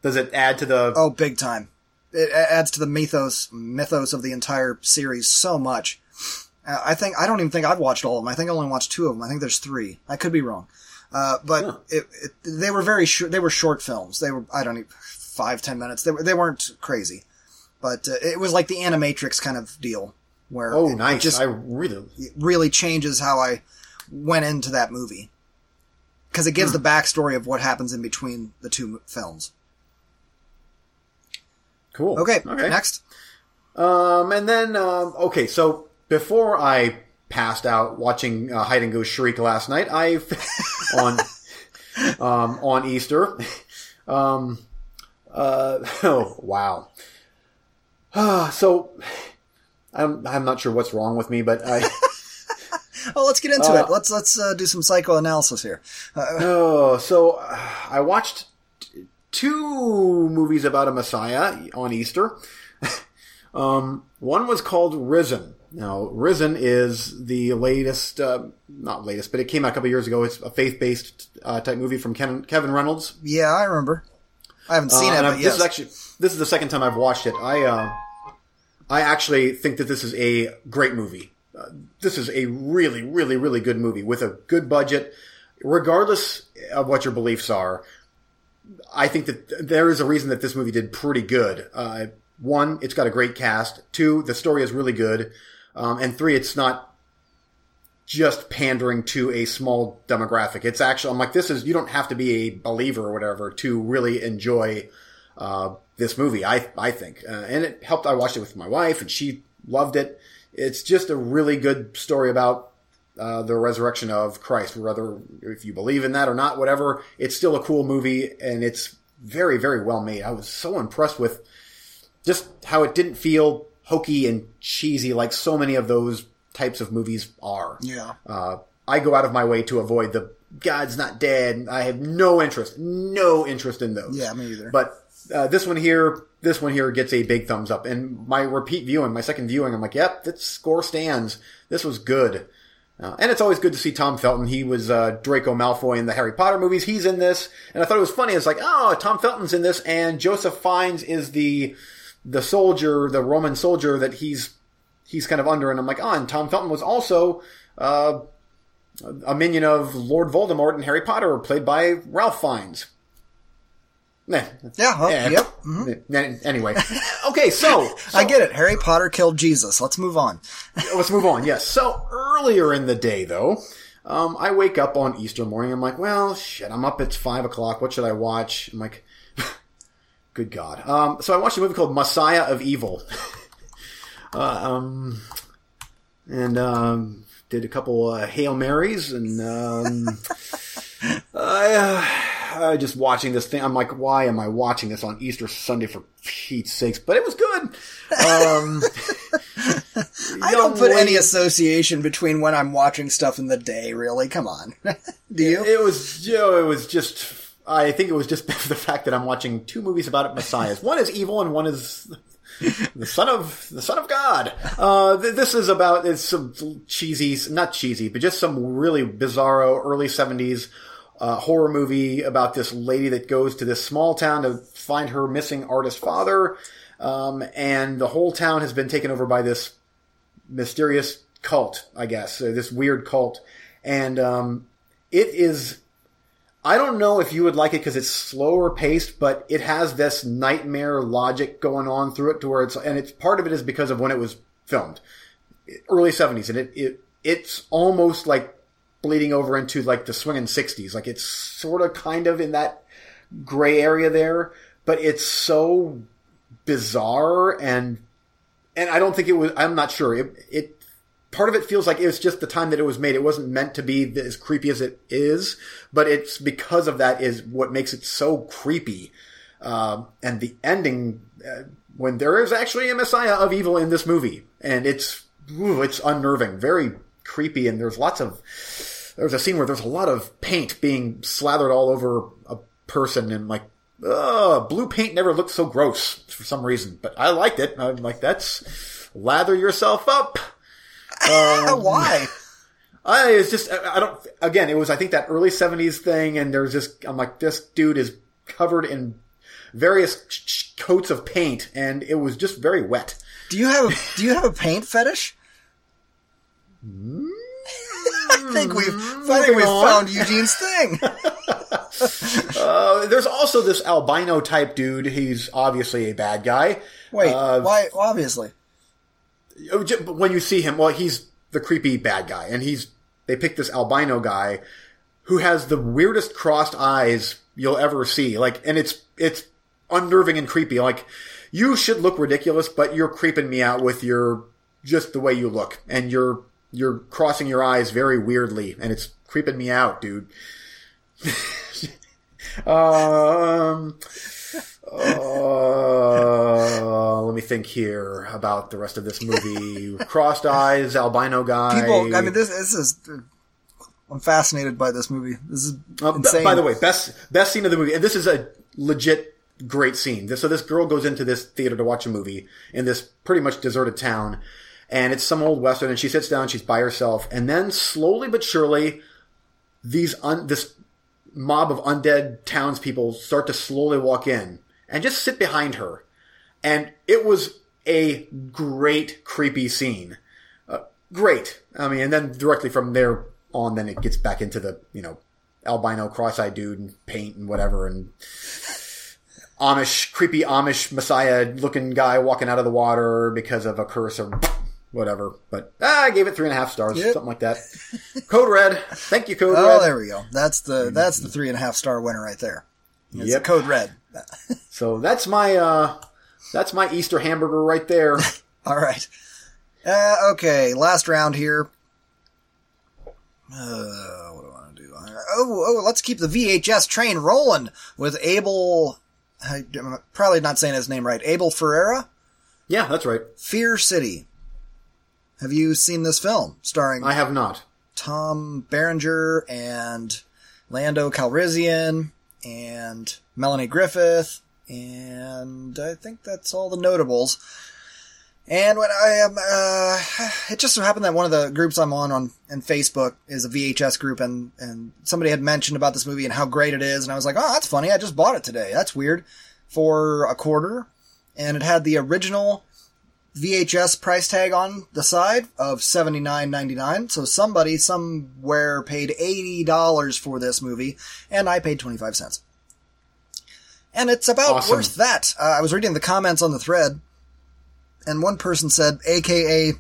Does it add to the? Oh, big time! It adds to the mythos mythos of the entire series so much. Uh, I think I don't even think I've watched all of them. I think I only watched two of them. I think there's three. I could be wrong, uh, but Huh. it, it, they were very short. They were short films. They were I don't even five ten minutes. They were they weren't crazy, but uh, it was like the Animatrix kind of deal where Oh, nice! just I really. really changes how I went into that movie because it gives Hmm. the backstory of what happens in between the two films. Cool. Okay, Okay. next. Um, and then um, okay, so before I passed out watching uh, Hide and Go Shriek last night, I on um, on Easter. Um, uh, oh wow. Ah, so I'm I'm not sure what's wrong with me, but I. Oh, let's get into Uh, it. Let's let's uh, do some psychoanalysis here. Uh, Oh, so uh, I watched t- two movies about a Messiah on Easter. um, one was called Risen. Now, Risen is the latest, uh, not latest, but it came out a couple years ago. It's a faith-based uh, type movie from Ken, Kevin Reynolds. yeah, I remember. I haven't seen Uh, it, but yes. This is actually this is the second time I've watched it. I uh, I actually think that this is a great movie. Uh, this is a really, really, really good movie with a good budget. Regardless of what your beliefs are, I think that there is a reason that this movie did pretty good. Uh, one, it's got a great cast. Two, the story is really good. Um, and three, it's not just pandering to a small demographic. It's actually, I'm like, this is, you don't have to be a believer or whatever to really enjoy, uh, this movie, I, I think. Uh, and it helped. I watched it with my wife and she loved it. It's just a really good story about, uh, the resurrection of Christ, whether if you believe in that or not, whatever, it's still a cool movie and it's very, very well made. I was so impressed with just how it didn't feel hokey and cheesy like so many of those types of movies are. yeah. Uh, I go out of my way to avoid the God's not dead. I have no interest, no interest in those. Yeah, me either. But uh, this one here, this one here gets a big thumbs up. And my repeat viewing, my second viewing, I'm like, yep, that score stands. This was good. Uh, and it's always good to see Tom Felton. He was uh, Draco Malfoy in the Harry Potter movies. He's in this, and I thought it was funny. It's like, oh, Tom Felton's in this, and Joseph Fiennes is the the soldier, the Roman soldier that he's he's kind of under. And I'm like, oh, and Tom Felton was also uh, a minion of Lord Voldemort in Harry Potter, played by Ralph Fiennes. Nah. Yeah, Eh, yep. mhm. eh, Anyway, okay, so, I get it. Harry Potter killed Jesus. Let's move on. let's move on. Yes. So earlier in the day, though, um, I wake up on Easter morning. I'm like, well, shit. I'm up. It's five o'clock. What should I watch? I'm like, good God. Um, so I watched a movie called Messiah of Evil. uh, um, and um, did a couple uh, Hail Marys and um, I, uh, just watching this thing. I'm like, why am I watching this on Easter Sunday for Pete's sakes? But it was good. Um, I don't put any association between when I'm watching stuff in the day, really. Come on. Do you? It was, you know, it was just. I think it was just the fact that I'm watching two movies about messiahs. One is evil, and one is the son of the son of God. Uh, th- this is about it's some cheesy, not cheesy, but just some really bizarro early '70s uh, horror movie about this lady that goes to this small town to find her missing artist father, um, and the whole town has been taken over by this mysterious cult, I guess, uh, this weird cult, and um, it is. I don't know if you would like it because it's slower paced, but it has this nightmare logic going on through it to where it's, and it's part of it is because of when it was filmed, early seventies, and it, it it's almost like bleeding over into like the swinging sixties, like it's sort of kind of in that gray area there, but it's so bizarre and and I don't think it was. I'm not sure. It, it part of it feels like it was just the time that it was made. It wasn't meant to be as creepy as it is, but it's because of that is what makes it so creepy. Um, and the ending uh, when there is actually a messiah of evil in this movie, and it's ooh, it's unnerving, very creepy, and there's lots of there's a scene where there's a lot of paint being slathered all over a person, and like. Ugh, blue paint never looked so gross for some reason, but I liked it. I'm like, that's lather yourself up. Um, Why? I it's just I I don't again it was I think that early seventies thing and there's just I'm like this dude is covered in various coats of paint and it was just very wet. Do you have do you have a paint fetish? I think we've I think we've found Eugene's thing. Uh, there's also this albino type dude. He's obviously a bad guy. Wait, Uh, why? Obviously. Oh, when you see him, well, he's the creepy bad guy, and he's they picked this albino guy who has the weirdest crossed eyes you'll ever see. Like, and it's it's unnerving and creepy. Like, you should look ridiculous, but you're creeping me out with your just the way you look, and you're you're crossing your eyes very weirdly, and it's creeping me out, dude. um. Uh, let me think here about the rest of this movie. Crossed eyes, albino guy. People, I mean, this, this is. I'm fascinated by this movie. This is Uh, insane. by the way, best best scene of the movie, and this is a legit great scene. This- So this girl goes into this theater to watch a movie in this pretty much deserted town, and it's some old western. And she sits down, she's by herself, and then slowly but surely, these un- this mob of undead townspeople start to slowly walk in and just sit behind her, and it was a great creepy scene great. I mean, and then directly from there on, then it gets back into the, you know, albino cross-eyed dude and paint and whatever and Amish, creepy Amish messiah looking guy walking out of the water because of a curse or whatever. But ah, I gave it three and a half stars, Yep. something like that. Code Red. Thank you, Code Oh, Red. Oh, there we go. That's the that's the three and a half star winner right there. It's Yep. code red. So that's my, uh, that's my Easter hamburger right there. All right. Uh, okay, last round here. Uh, what do I want to do? Oh, oh, let's keep the VHS train rolling with Abel. I'm probably not saying his name right. Abel Ferrara, yeah, that's right. Fear City. Have you seen this film starring I have not. Tom Berenger and Lando Calrissian and Melanie Griffith, and I think that's all the notables. And when I am, uh, it just so happened that one of the groups I'm on on in Facebook is a VHS group, and and somebody had mentioned about this movie and how great it is, and I was like, oh, that's funny. I just bought it today. That's weird for a quarter, and it had the original VHS price tag on the side of seventy nine ninety nine. So somebody somewhere paid eighty dollars for this movie, and I paid twenty five cents. And it's about Awesome. worth that. Uh, I was reading the comments on the thread, and one person said, "AKA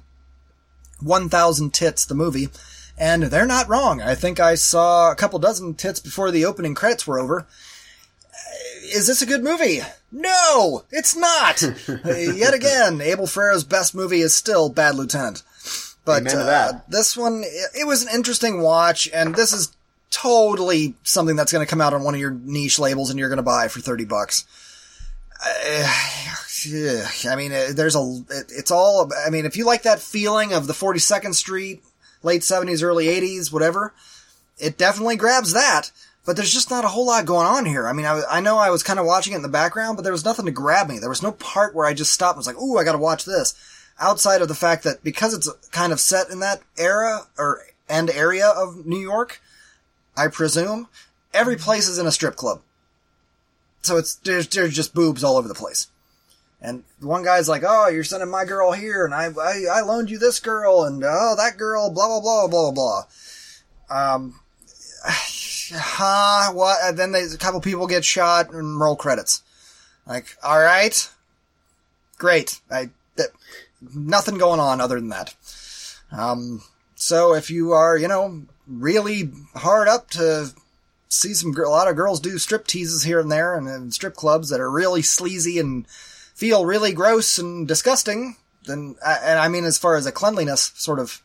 one thousand tits," the movie, and they're not wrong. I think I saw a couple dozen tits before the opening credits were over. Is this a good movie? No, it's not. Yet again, Abel Ferrara's best movie is still Bad Lieutenant. But uh, this one, it, it was an interesting watch, and this is totally something that's going to come out on one of your niche labels and you're going to buy for 30 bucks. I mean, uh, there's a, it's all, I mean, if you like that feeling of the 42nd Street, late 70s, early 80s, whatever, it definitely grabs that. But there's just not a whole lot going on here. I mean, I, I know I was kind of watching it in the background, but there was nothing to grab me. There was no part where I just stopped and was like, ooh, I gotta watch this. Outside of the fact that because it's kind of set in that era or end area of New York, I presume, every place is in a strip club. So it's, there's, there's just boobs all over the place. And one guy's like, "Oh, you're sending my girl here, and I, I, I loaned you this girl, and oh, that girl, blah blah blah blah blah." Um, huh? What? And then there's a couple people get shot and roll credits. Like, all right, great. I th- nothing going on other than that. Um, so if you are, you know, really hard up to see some a lot of girls do strip teases here and there, and, and strip clubs that are really sleazy and feel really gross and disgusting, then, and I mean, as far as a cleanliness sort of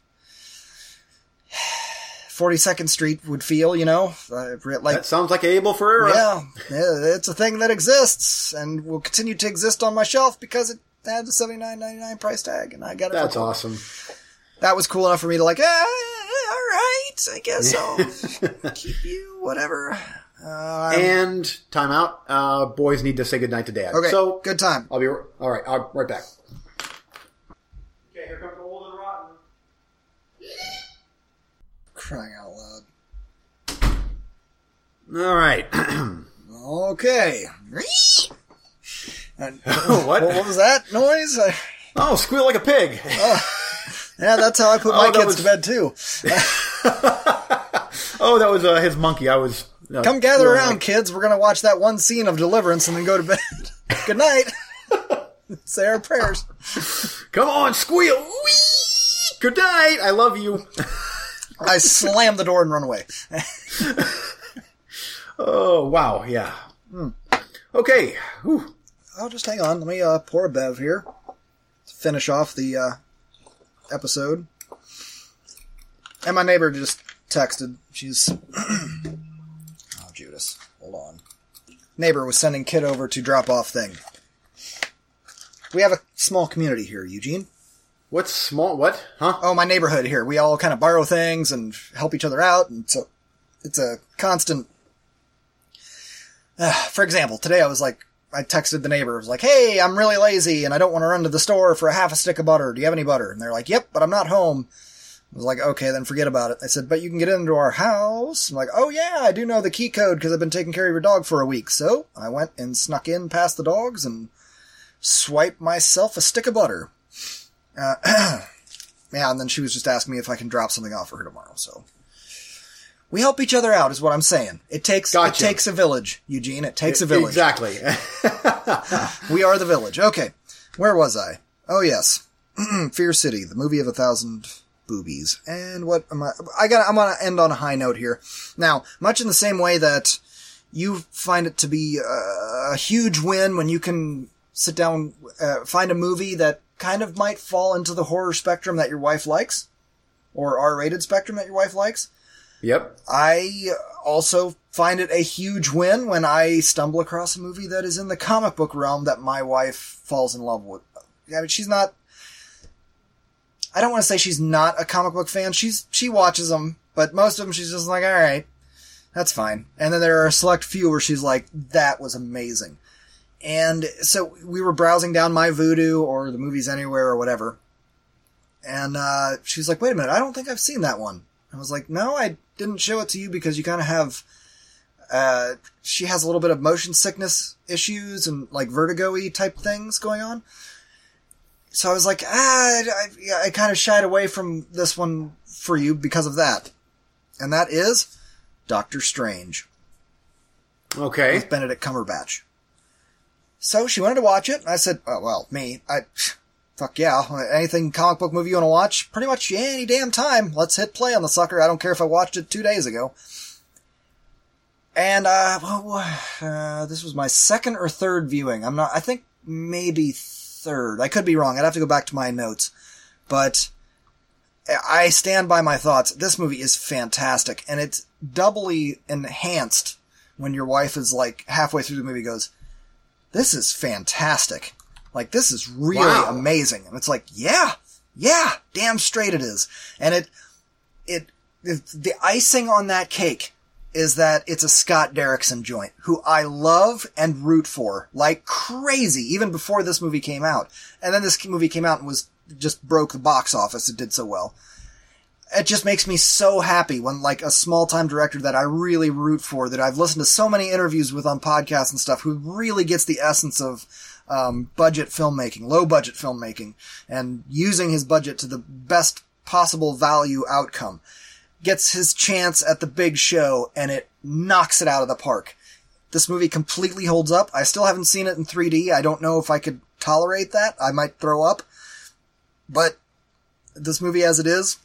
42nd Street would feel, you know, uh, like, That sounds like Abel Ferrara. yeah, yeah, it's a thing that exists and will continue to exist on my shelf because it had the seventy nine ninety nine price tag, and I got it. That's awesome. That was cool enough for me to like, all right, I guess I'll keep you, whatever. Uh, And time out. Uh, boys need to say goodnight to dad. okay, So good time. I'll be all right. I'll right back. Okay, here comes old and rotten. Crying out loud. All right. Okay. And- what? what, what was that noise? I, Oh, squeal like a pig. yeah, that's how I put my Oh, kids was- to bed too. oh, that was uh, his monkey. I was. Uh, Come gather around, like- kids. We're gonna watch that one scene of deliverance and then go to bed. Good night. Say our prayers. Come on, squeal. Whee! Good night. I love you. I slam the door and run away. Oh wow, yeah. Hmm. Okay. Whew. Oh, just hang on. Let me uh, pour a bev here finish off the uh, episode. And my neighbor just texted. She's oh Judas, hold on. Neighbor was sending kid over to drop off thing. We have a small community here, Eugene. What's small? What? Huh? Oh, my neighborhood here. We all kind of borrow things and help each other out, and so it's a constant. Uh, for example, today I was like, I texted the neighbor. I was like, "Hey, I'm really lazy and I don't want to run to the store for a half a stick of butter. Do you have any butter?" And they're like, "Yep, but I'm not home." I was like, "Okay, then forget about it." I said, "But you can get into our house." I'm like, "Oh yeah, I do know the key code because I've been taking care of your dog for a week." So I went and snuck in past the dogs and swiped myself a stick of butter. Uh, yeah, and then she was just asking me if I can drop something off for her tomorrow. So we help each other out, is what I'm saying. It takes Gotcha. it takes a village, Eugene. It takes a village. Exactly. We are the village. Okay, where was I? Oh yes, Fear City, the movie of a thousand boobies. And what am I? I got. I'm gonna end on a high note here. Now, much in the same way that you find it to be uh, a huge win when you can sit down, uh, find a movie that kind of might fall into the horror spectrum that your wife likes, or R-rated spectrum that your wife likes. Yep. I also find it a huge win when I stumble across a movie that is in the comic book realm that my wife falls in love with. I mean, she's not. I don't want to say she's not a comic book fan. She's she watches them, but most of them she's just like, all right, that's fine. And then there are a select few where she's like, that was amazing. And so we were browsing down my Vudu or the movies anywhere or whatever. And uh, like, wait a minute, I don't think I've seen that one. I was like, no, I didn't show it to you because you kind of have. Uh, she has a little bit of motion sickness issues and like vertigo-y type things going on. So I was like, ah, I, I, I kind of shied away from this one for you because of that. And that is Doctor Strange Okay. with Benedict Cumberbatch. So she wanted to watch it, and I said, oh, well, me, I, fuck yeah, anything comic book movie you want to watch, pretty much any damn time, let's hit play on the sucker. I don't care if I watched it two days ago. And, uh, uh, this was my second or third viewing. I'm not, I think maybe third. I could be wrong. I'd have to go back to my notes. But I stand by my thoughts. This movie is fantastic, and it's doubly enhanced when your wife is like halfway through the movie goes, "This is fantastic! Like this is really Wow. amazing." And it's like, "Yeah, yeah, damn straight it is." And it, it, it the icing on that cake is that it's a Scott Derrickson joint, who I love and root for like crazy, even before this movie came out. And then this movie came out and was just broke the box office. It did so well. It just makes me so happy when like a small time director that I really root for, that I've listened to so many interviews with on podcasts and stuff, who really gets the essence of um, budget filmmaking, low budget filmmaking, and using his budget to the best possible value outcome gets his chance at the big show and it knocks it out of the park. This movie completely holds up. I still haven't seen it in 3D. I don't know if I could tolerate that. I might throw up. But this movie as it is,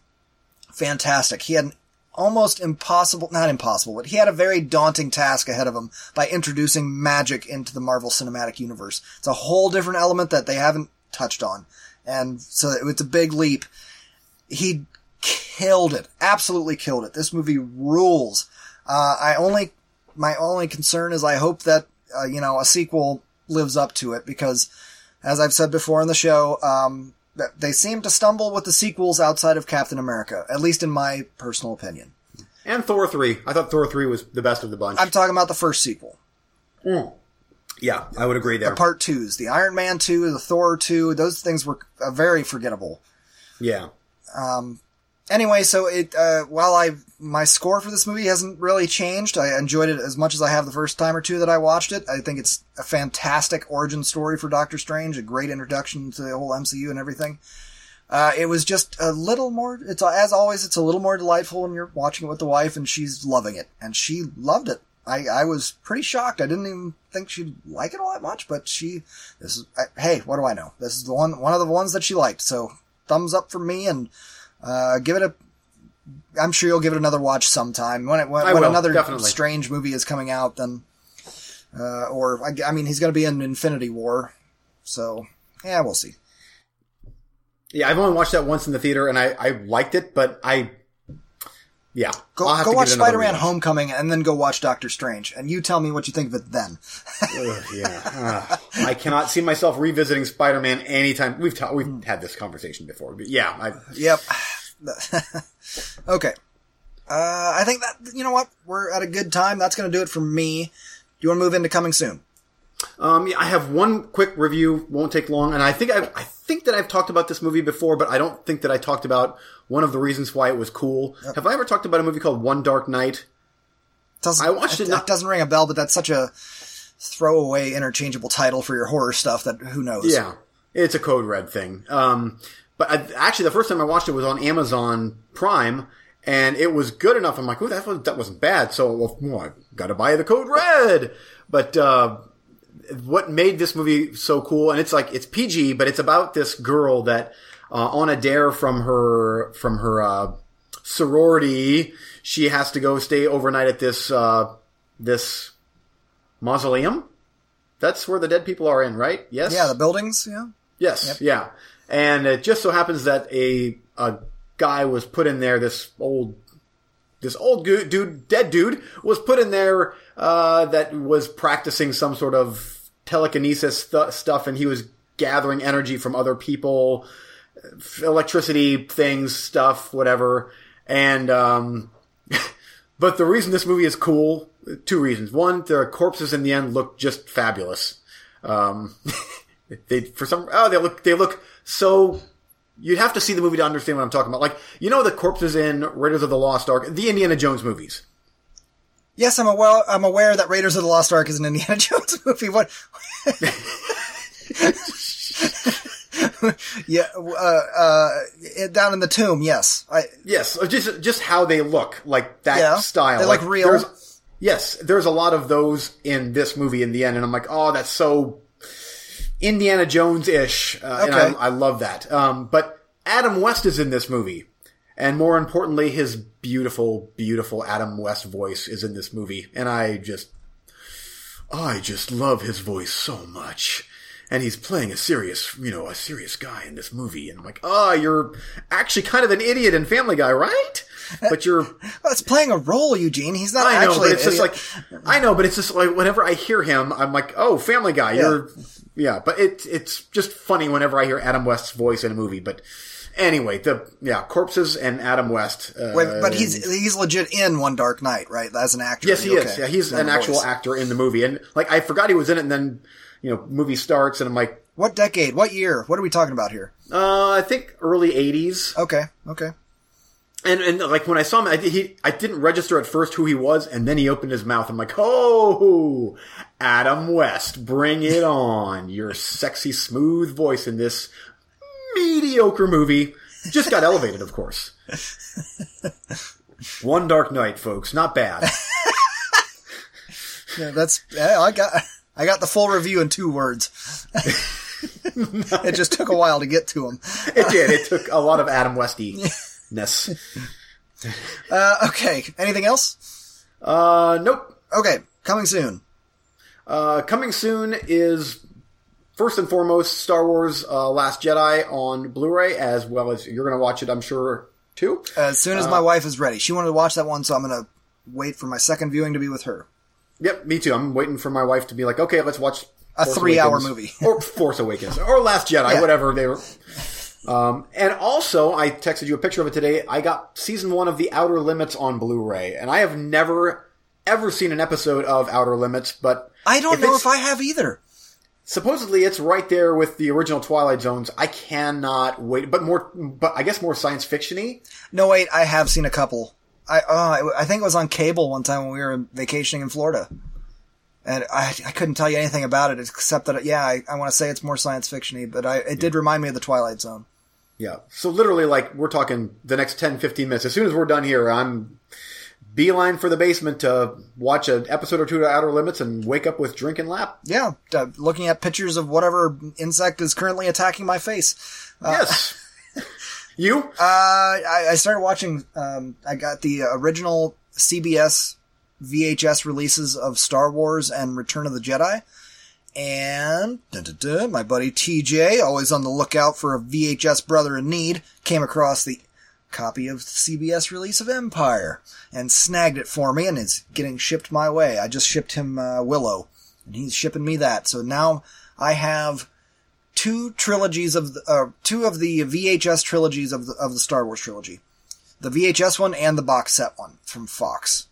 fantastic. He had an almost impossible, not impossible, but he had a very daunting task ahead of him by introducing magic into the Marvel Cinematic Universe. It's a whole different element that they haven't touched on. And so it's a big leap. He killed it. Absolutely killed it. This movie rules. Uh, I only, my only concern is I hope that, uh, you know, a sequel lives up to it because, as I've said before in the show, um, they seem to stumble with the sequels outside of Captain America, at least in my personal opinion. And Thor 3. I thought Thor 3 was the best of the bunch. I'm talking about the first sequel. yeah, I would agree there. The part twos, the Iron Man 2, the Thor 2, those things were uh, very forgettable. yeah. Anyway, so it uh, while I my score for this movie hasn't really changed. I enjoyed it as much as I have the first time or two that I watched it. I think it's a fantastic origin story for Doctor Strange, a great introduction to the whole MCU and everything. Uh, it was just a little more. It's as always, it's a little more delightful when you're watching it with the wife and she's loving it, and she loved it. I, I was pretty shocked. I didn't even think she'd like it all that much, but she. This is I, hey, what do I know? This is the one one of the ones that she liked. So thumbs up for me, and uh, give it a. I'm sure you'll give it another watch sometime when it, when, when will, another definitely. strange movie is coming out. Then, uh, or I, I mean, he's going to be in Infinity War, so yeah, we'll see. Yeah, I've only watched that once in the theater and I, I liked it, but I, yeah. Go, go watch another Spider-Man. Homecoming and then go watch Doctor Strange, and you tell me what you think of it then. Ugh, yeah. Ugh. I cannot see myself revisiting Spider-Man anytime. We've ta- we've had this conversation before, but yeah, I, Yep. okay. Uh, I think that you know what we're at a good time. That's going to do it for me. Do you want to move into coming soon? Um, yeah, I have one quick review. Won't take long, and I think I, I think that I've talked about this movie before, but I don't think that I talked about one of the reasons why it was cool. Have I ever talked about a movie called One Dark Night? Doesn't, I watched it It, not- doesn't ring a bell, but that's such a throwaway, interchangeable title for your horror stuff that who knows? Yeah, it's a code red thing. Um, but I, actually, the first time I watched it was on Amazon Prime, and it was good enough. I'm like, oh, that was that wasn't bad. So well, well, I got to buy the code red. But uh, what made this movie so cool, and it's like it's PG, but it's about this girl that uh, on a dare from her from her uh, sorority, she has to go stay overnight at this uh, this mausoleum. That's where the dead people are in, right? Yes. Yeah, the buildings. Yeah. Yes, yeah. And it just so happens that a a guy was put in there. This old this old dude, dead dude, was put in there uh, that was practicing some sort of telekinesis stuff, and he was gathering energy from other people, electricity things, stuff, whatever. And um, but the reason this movie is cool, two reasons. One, the corpses in the end look just fabulous. Um, they for some oh they look they look so. You'd have to see the movie to understand what I'm talking about. Like you know the corpses in Raiders of the Lost Ark, the Indiana Jones movies. Yes, I'm aware. I'm aware that Raiders of the Lost Ark is an Indiana Jones movie. What? yeah, uh, uh, down in the tomb. Yes, I, Yes, uh, just just how they look, like that Yeah, style. they look real. there's- Yes, there's a lot of those in this movie in the end, and I'm like, oh, that's so Indiana Jones ish, uh, and I, I love that. Um, but Adam West is in this movie, and more importantly, his beautiful, beautiful Adam West voice is in this movie, and I just, I just love his voice so much. and he's playing a serious, you know, a serious guy in this movie. And I'm like, oh, you're actually kind of an idiot in Family Guy, right? Uh, but you're, Well, it's playing a role, Eugene. He's not I know, actually. but it's just like, I know, but it's just like whenever I hear him, I'm like, oh, Family Guy, you're, yeah, but it, it's just funny whenever I hear Adam West's voice in a movie. But anyway, the, yeah, corpses and Adam West. Uh, Wait, but he's he's legit in One Dark Night, right? As an actor. Yes, he Okay. is. Yeah, he's Not an actual voice. actor in the movie, and like I forgot he was in it. And then you know, movie starts, and I'm like, What decade? What year? What are we talking about here? uh, I think early '80s. Okay, okay. And and like when I saw him, I, he I didn't register at first who he was, and then he opened his mouth. I'm like, oh, Adam West, bring it on! Your sexy, smooth voice in this mediocre movie just got elevated, of course. One Dark Night, folks, not bad. Yeah, that's. I got. I got the full review in two words. it just took a while to get to him. It did. It took a lot of Adam Westy-ness. Uh, okay. Anything else? Uh, nope. Okay. Coming soon. Uh, coming soon is first and foremost Star Wars uh, Last Jedi on Blu-ray, as well as you're going to watch it, I'm sure, too. As soon as Uh, my wife is ready, she wanted to watch that one, so I'm gonna wait for my second viewing to be with her. Yep, me too. I'm waiting for my wife to be like, okay, let's watch A Force three-hour movie. or Force Awakens, or Last Jedi, Yeah. whatever they were. Um, and also, I texted you a picture of it today. I got season one of The Outer Limits on Blu-ray, and I have never ever seen an episode of Outer Limits, but I don't If know if I have either. Supposedly it's right there with the original Twilight Zones. I cannot wait, but more, but I guess more science fictiony. No, wait, I have seen a couple. I uh, I think it was on cable one time when we were vacationing in Florida, and I I couldn't tell you anything about it except that yeah, I, I want to say it's more science fictiony, but I it did remind me of the Twilight Zone. Yeah. So literally, like, we're talking the next 10, 15 minutes. As soon as we're done here, I'm beeline for the basement to watch an episode or two of Outer Limits and wake up with drink and lap. Yeah, uh, looking at pictures of whatever insect is currently attacking my face. yes. you? Uh, I, I started watching. Um, I got the original CBS VHS releases of Star Wars and Return of the Jedi, and dun, dun, dun, my buddy TJ, always on the lookout for a VHS brother in need, came across the copy of CBS release of Empire and snagged it for me, and is getting shipped my way. I just shipped him uh, Willow, and he's shipping me that. So now I have two trilogies of the, uh, two of the VHS trilogies of the of the Star Wars trilogy, the VHS one and the box set one from Fox.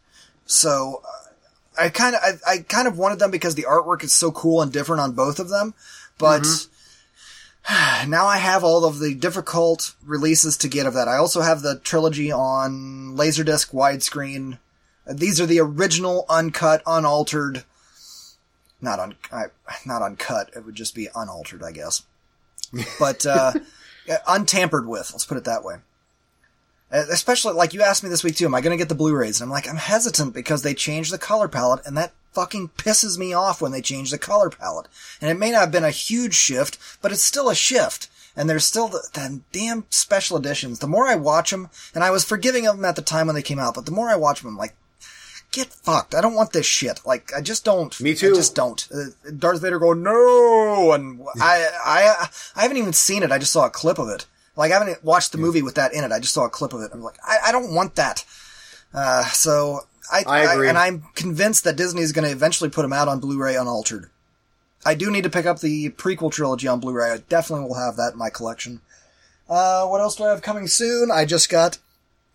So uh, I kind of I, I kind of wanted them because the artwork is so cool and different on both of them, but. Now I have all of the difficult releases to get of that. I also have the trilogy on Laserdisc widescreen. These are the original, uncut, unaltered. Not un, not uncut. It would just be unaltered, I guess. But uh, untampered with. Let's put it that way. Especially like you asked me this week too. Am I going to get the Blu-rays? And I'm like, I'm hesitant because they changed the color palette, and that fucking pisses me off when they change the color palette. And it may not have been a huge shift, but it's still a shift. And there's still the, the damn special editions. The more I watch them, and I was forgiving of them at the time when they came out, but the more I watch them, I'm like, get fucked. I don't want this shit. Like, I just don't. Me too. I just don't. Uh, Darth Vader go, no! And I, I, I haven't even seen it. I just saw a clip of it. Like, I haven't watched the movie with that in it. I just saw a clip of it. I'm like, I, I don't want that. Uh, so, I, I agree. and I'm convinced that Disney is going to eventually put them out on Blu-ray unaltered. I do need to pick up the prequel trilogy on Blu-ray. I definitely will have that in my collection. Uh, what else do I have coming soon? I just got,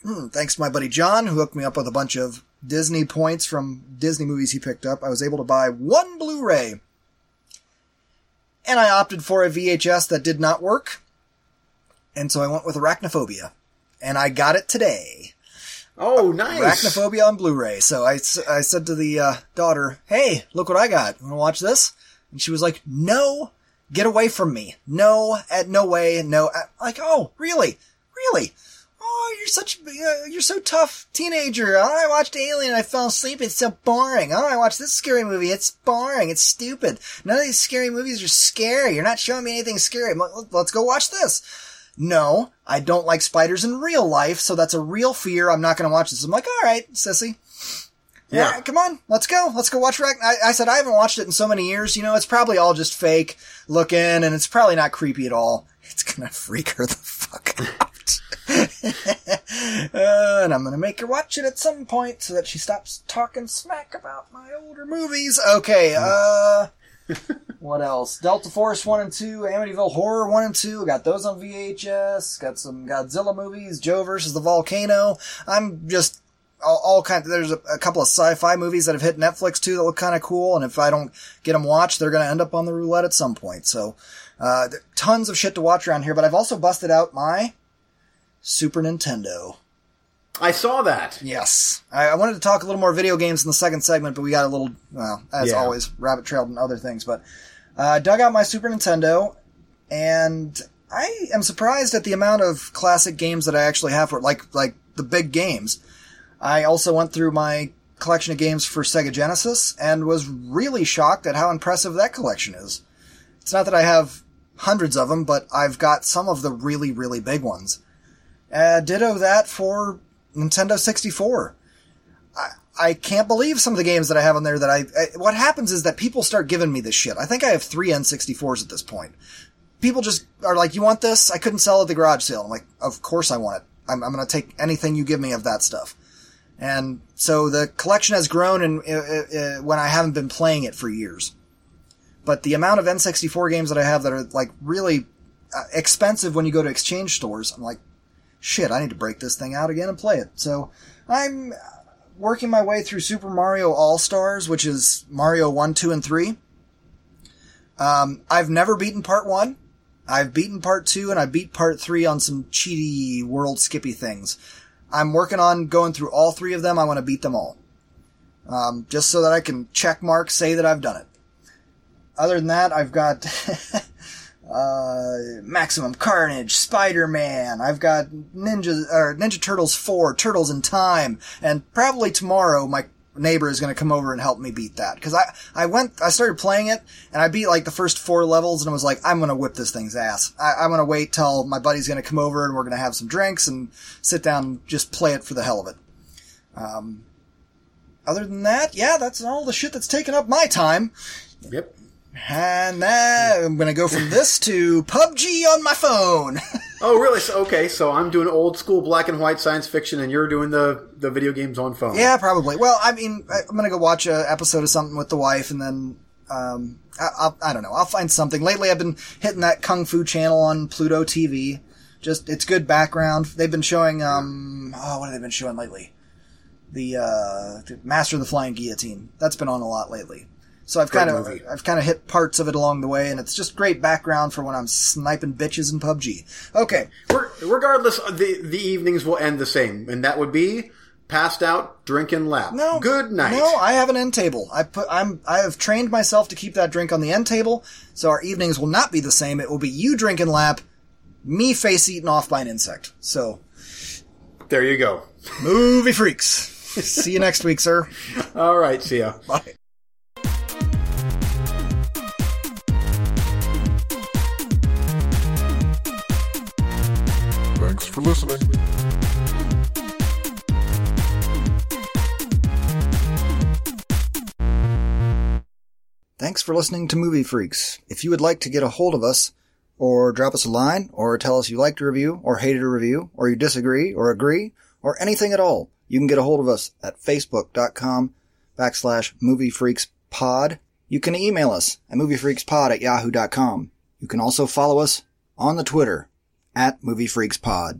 hmm, thanks to my buddy John, who hooked me up with a bunch of Disney points from Disney movies he picked up. I was able to buy one Blu-ray. And I opted for a VHS that did not work. And so I went with Arachnophobia. And I got it today. Oh, nice. Arachnophobia on Blu-ray. So I, I said to the uh, daughter, "Hey, look what I got. Want to watch this?" And she was like, "No, get away from me. No, at no way, no." Uh, like, oh, really, really? Oh, you're such, uh, you're so tough, teenager. Oh, I watched Alien. I fell asleep. It's so boring. Oh, I watched this scary movie. It's boring. It's stupid. None of these scary movies are scary. You're not showing me anything scary. Let- Let's go watch this. No, I don't like spiders in real life, so that's a real fear. I'm not going to watch this. I'm like, all right, sissy. Yeah, come on, let's go. Let's go watch Rag. I, I said I haven't watched it in so many years. You know, it's probably all just fake looking, and it's probably not creepy at all. It's gonna freak her the fuck out. uh, and I'm gonna make her watch it at some point so that she stops talking smack about my older movies. Okay, uh, what else? Delta Force 1 and 2, Amityville Horror 1 and 2, got those on VHS, got some Godzilla movies, Joe versus the Volcano. I'm just all, all kind there's a, a couple of sci-fi movies that have hit Netflix too that look kind of cool, and if I don't get them watched, they're going to end up on the roulette at some point. So, uh, tons of shit to watch around here, but I've also busted out my Super Nintendo. I saw that. Yes. I, I wanted to talk a little more video games in the second segment, but we got a little, well, as Yeah. always, rabbit trailed and other things. But uh, I dug out my Super Nintendo, and I am surprised at the amount of classic games that I actually have for it, like like the big games. I also went through my collection of games for Sega Genesis and was really shocked at how impressive that collection is. It's not that I have hundreds of them, but I've got some of the really, really big ones. Uh, ditto that for Nintendo 64. I, I can't believe some of the games that I have on there that I, I. What happens is that people start giving me this shit. I think I have three N64s at this point. People just are like, you want this? I couldn't sell at the garage sale. I'm like, of course I want it. I'm, I'm going to take anything you give me of that stuff. And so the collection has grown and uh, uh, when I haven't been playing it for years. But the amount of N64 games that I have that are like really uh, expensive when you go to exchange stores, I'm like, shit, I need to break this thing out again and play it. So I'm working my way through Super Mario All Stars, which is Mario 1, 2, and 3. Um, I've never beaten part 1. I've beaten part 2 and I beat part 3 on some cheaty world skippy things. I'm working on going through all three of them. I want to beat them all. Um, just so that I can check mark, say that I've done it. Other than that, I've got uh, Maximum Carnage, Spider-Man. I've got Ninja or Ninja Turtles 4, Turtles in Time, and probably tomorrow my neighbor is going to come over and help me beat that because I I went I started playing it and I beat like the first four levels and I was like I'm going to whip this thing's ass. I, I'm going to wait till my buddy's going to come over and we're going to have some drinks and sit down and just play it for the hell of it. Um, other than that, yeah, that's all the shit that's taken up my time. Yep. And that, I'm gonna go from this to PUBG on my phone. Oh, really? So, okay, so I'm doing old school black and white science fiction, and you're doing the the video games on phone. yeah, probably. Well, I mean, I'm gonna go watch an episode of something with the wife, and then um, I, I'll, I don't know. I'll find something. Lately, I've been hitting that Kung Fu channel on Pluto TV. Just it's good background. They've been showing um, oh, what have they been showing lately? The uh, the Master of the Flying Guillotine. That's been on a lot lately. So I've Great kind of movie. I've kind of hit parts of it along the way, and it's just great background for when I'm sniping bitches in PUBG. Okay, Re- Regardless, the the evenings will end the same, and that would be passed out, drinking lap. No. Good night. No, I have an end table. I put I'm I have trained myself to keep that drink on the end table, so our evenings will not be the same. It will be you drinking lap, me face eaten off by an insect. So There you go. movie freaks. See you next week, sir. All right, see ya. Bye. For listening. Thanks for listening to Movie Freaks. If you would like to get a hold of us, or drop us a line, or tell us you liked a review, or hated a review, or you disagree, or agree, or anything at all, you can get a hold of us at facebook.com backslash moviefreakspod. You can email us at moviefreakspod at yahoo.com. You can also follow us on the Twitter at moviefreakspod.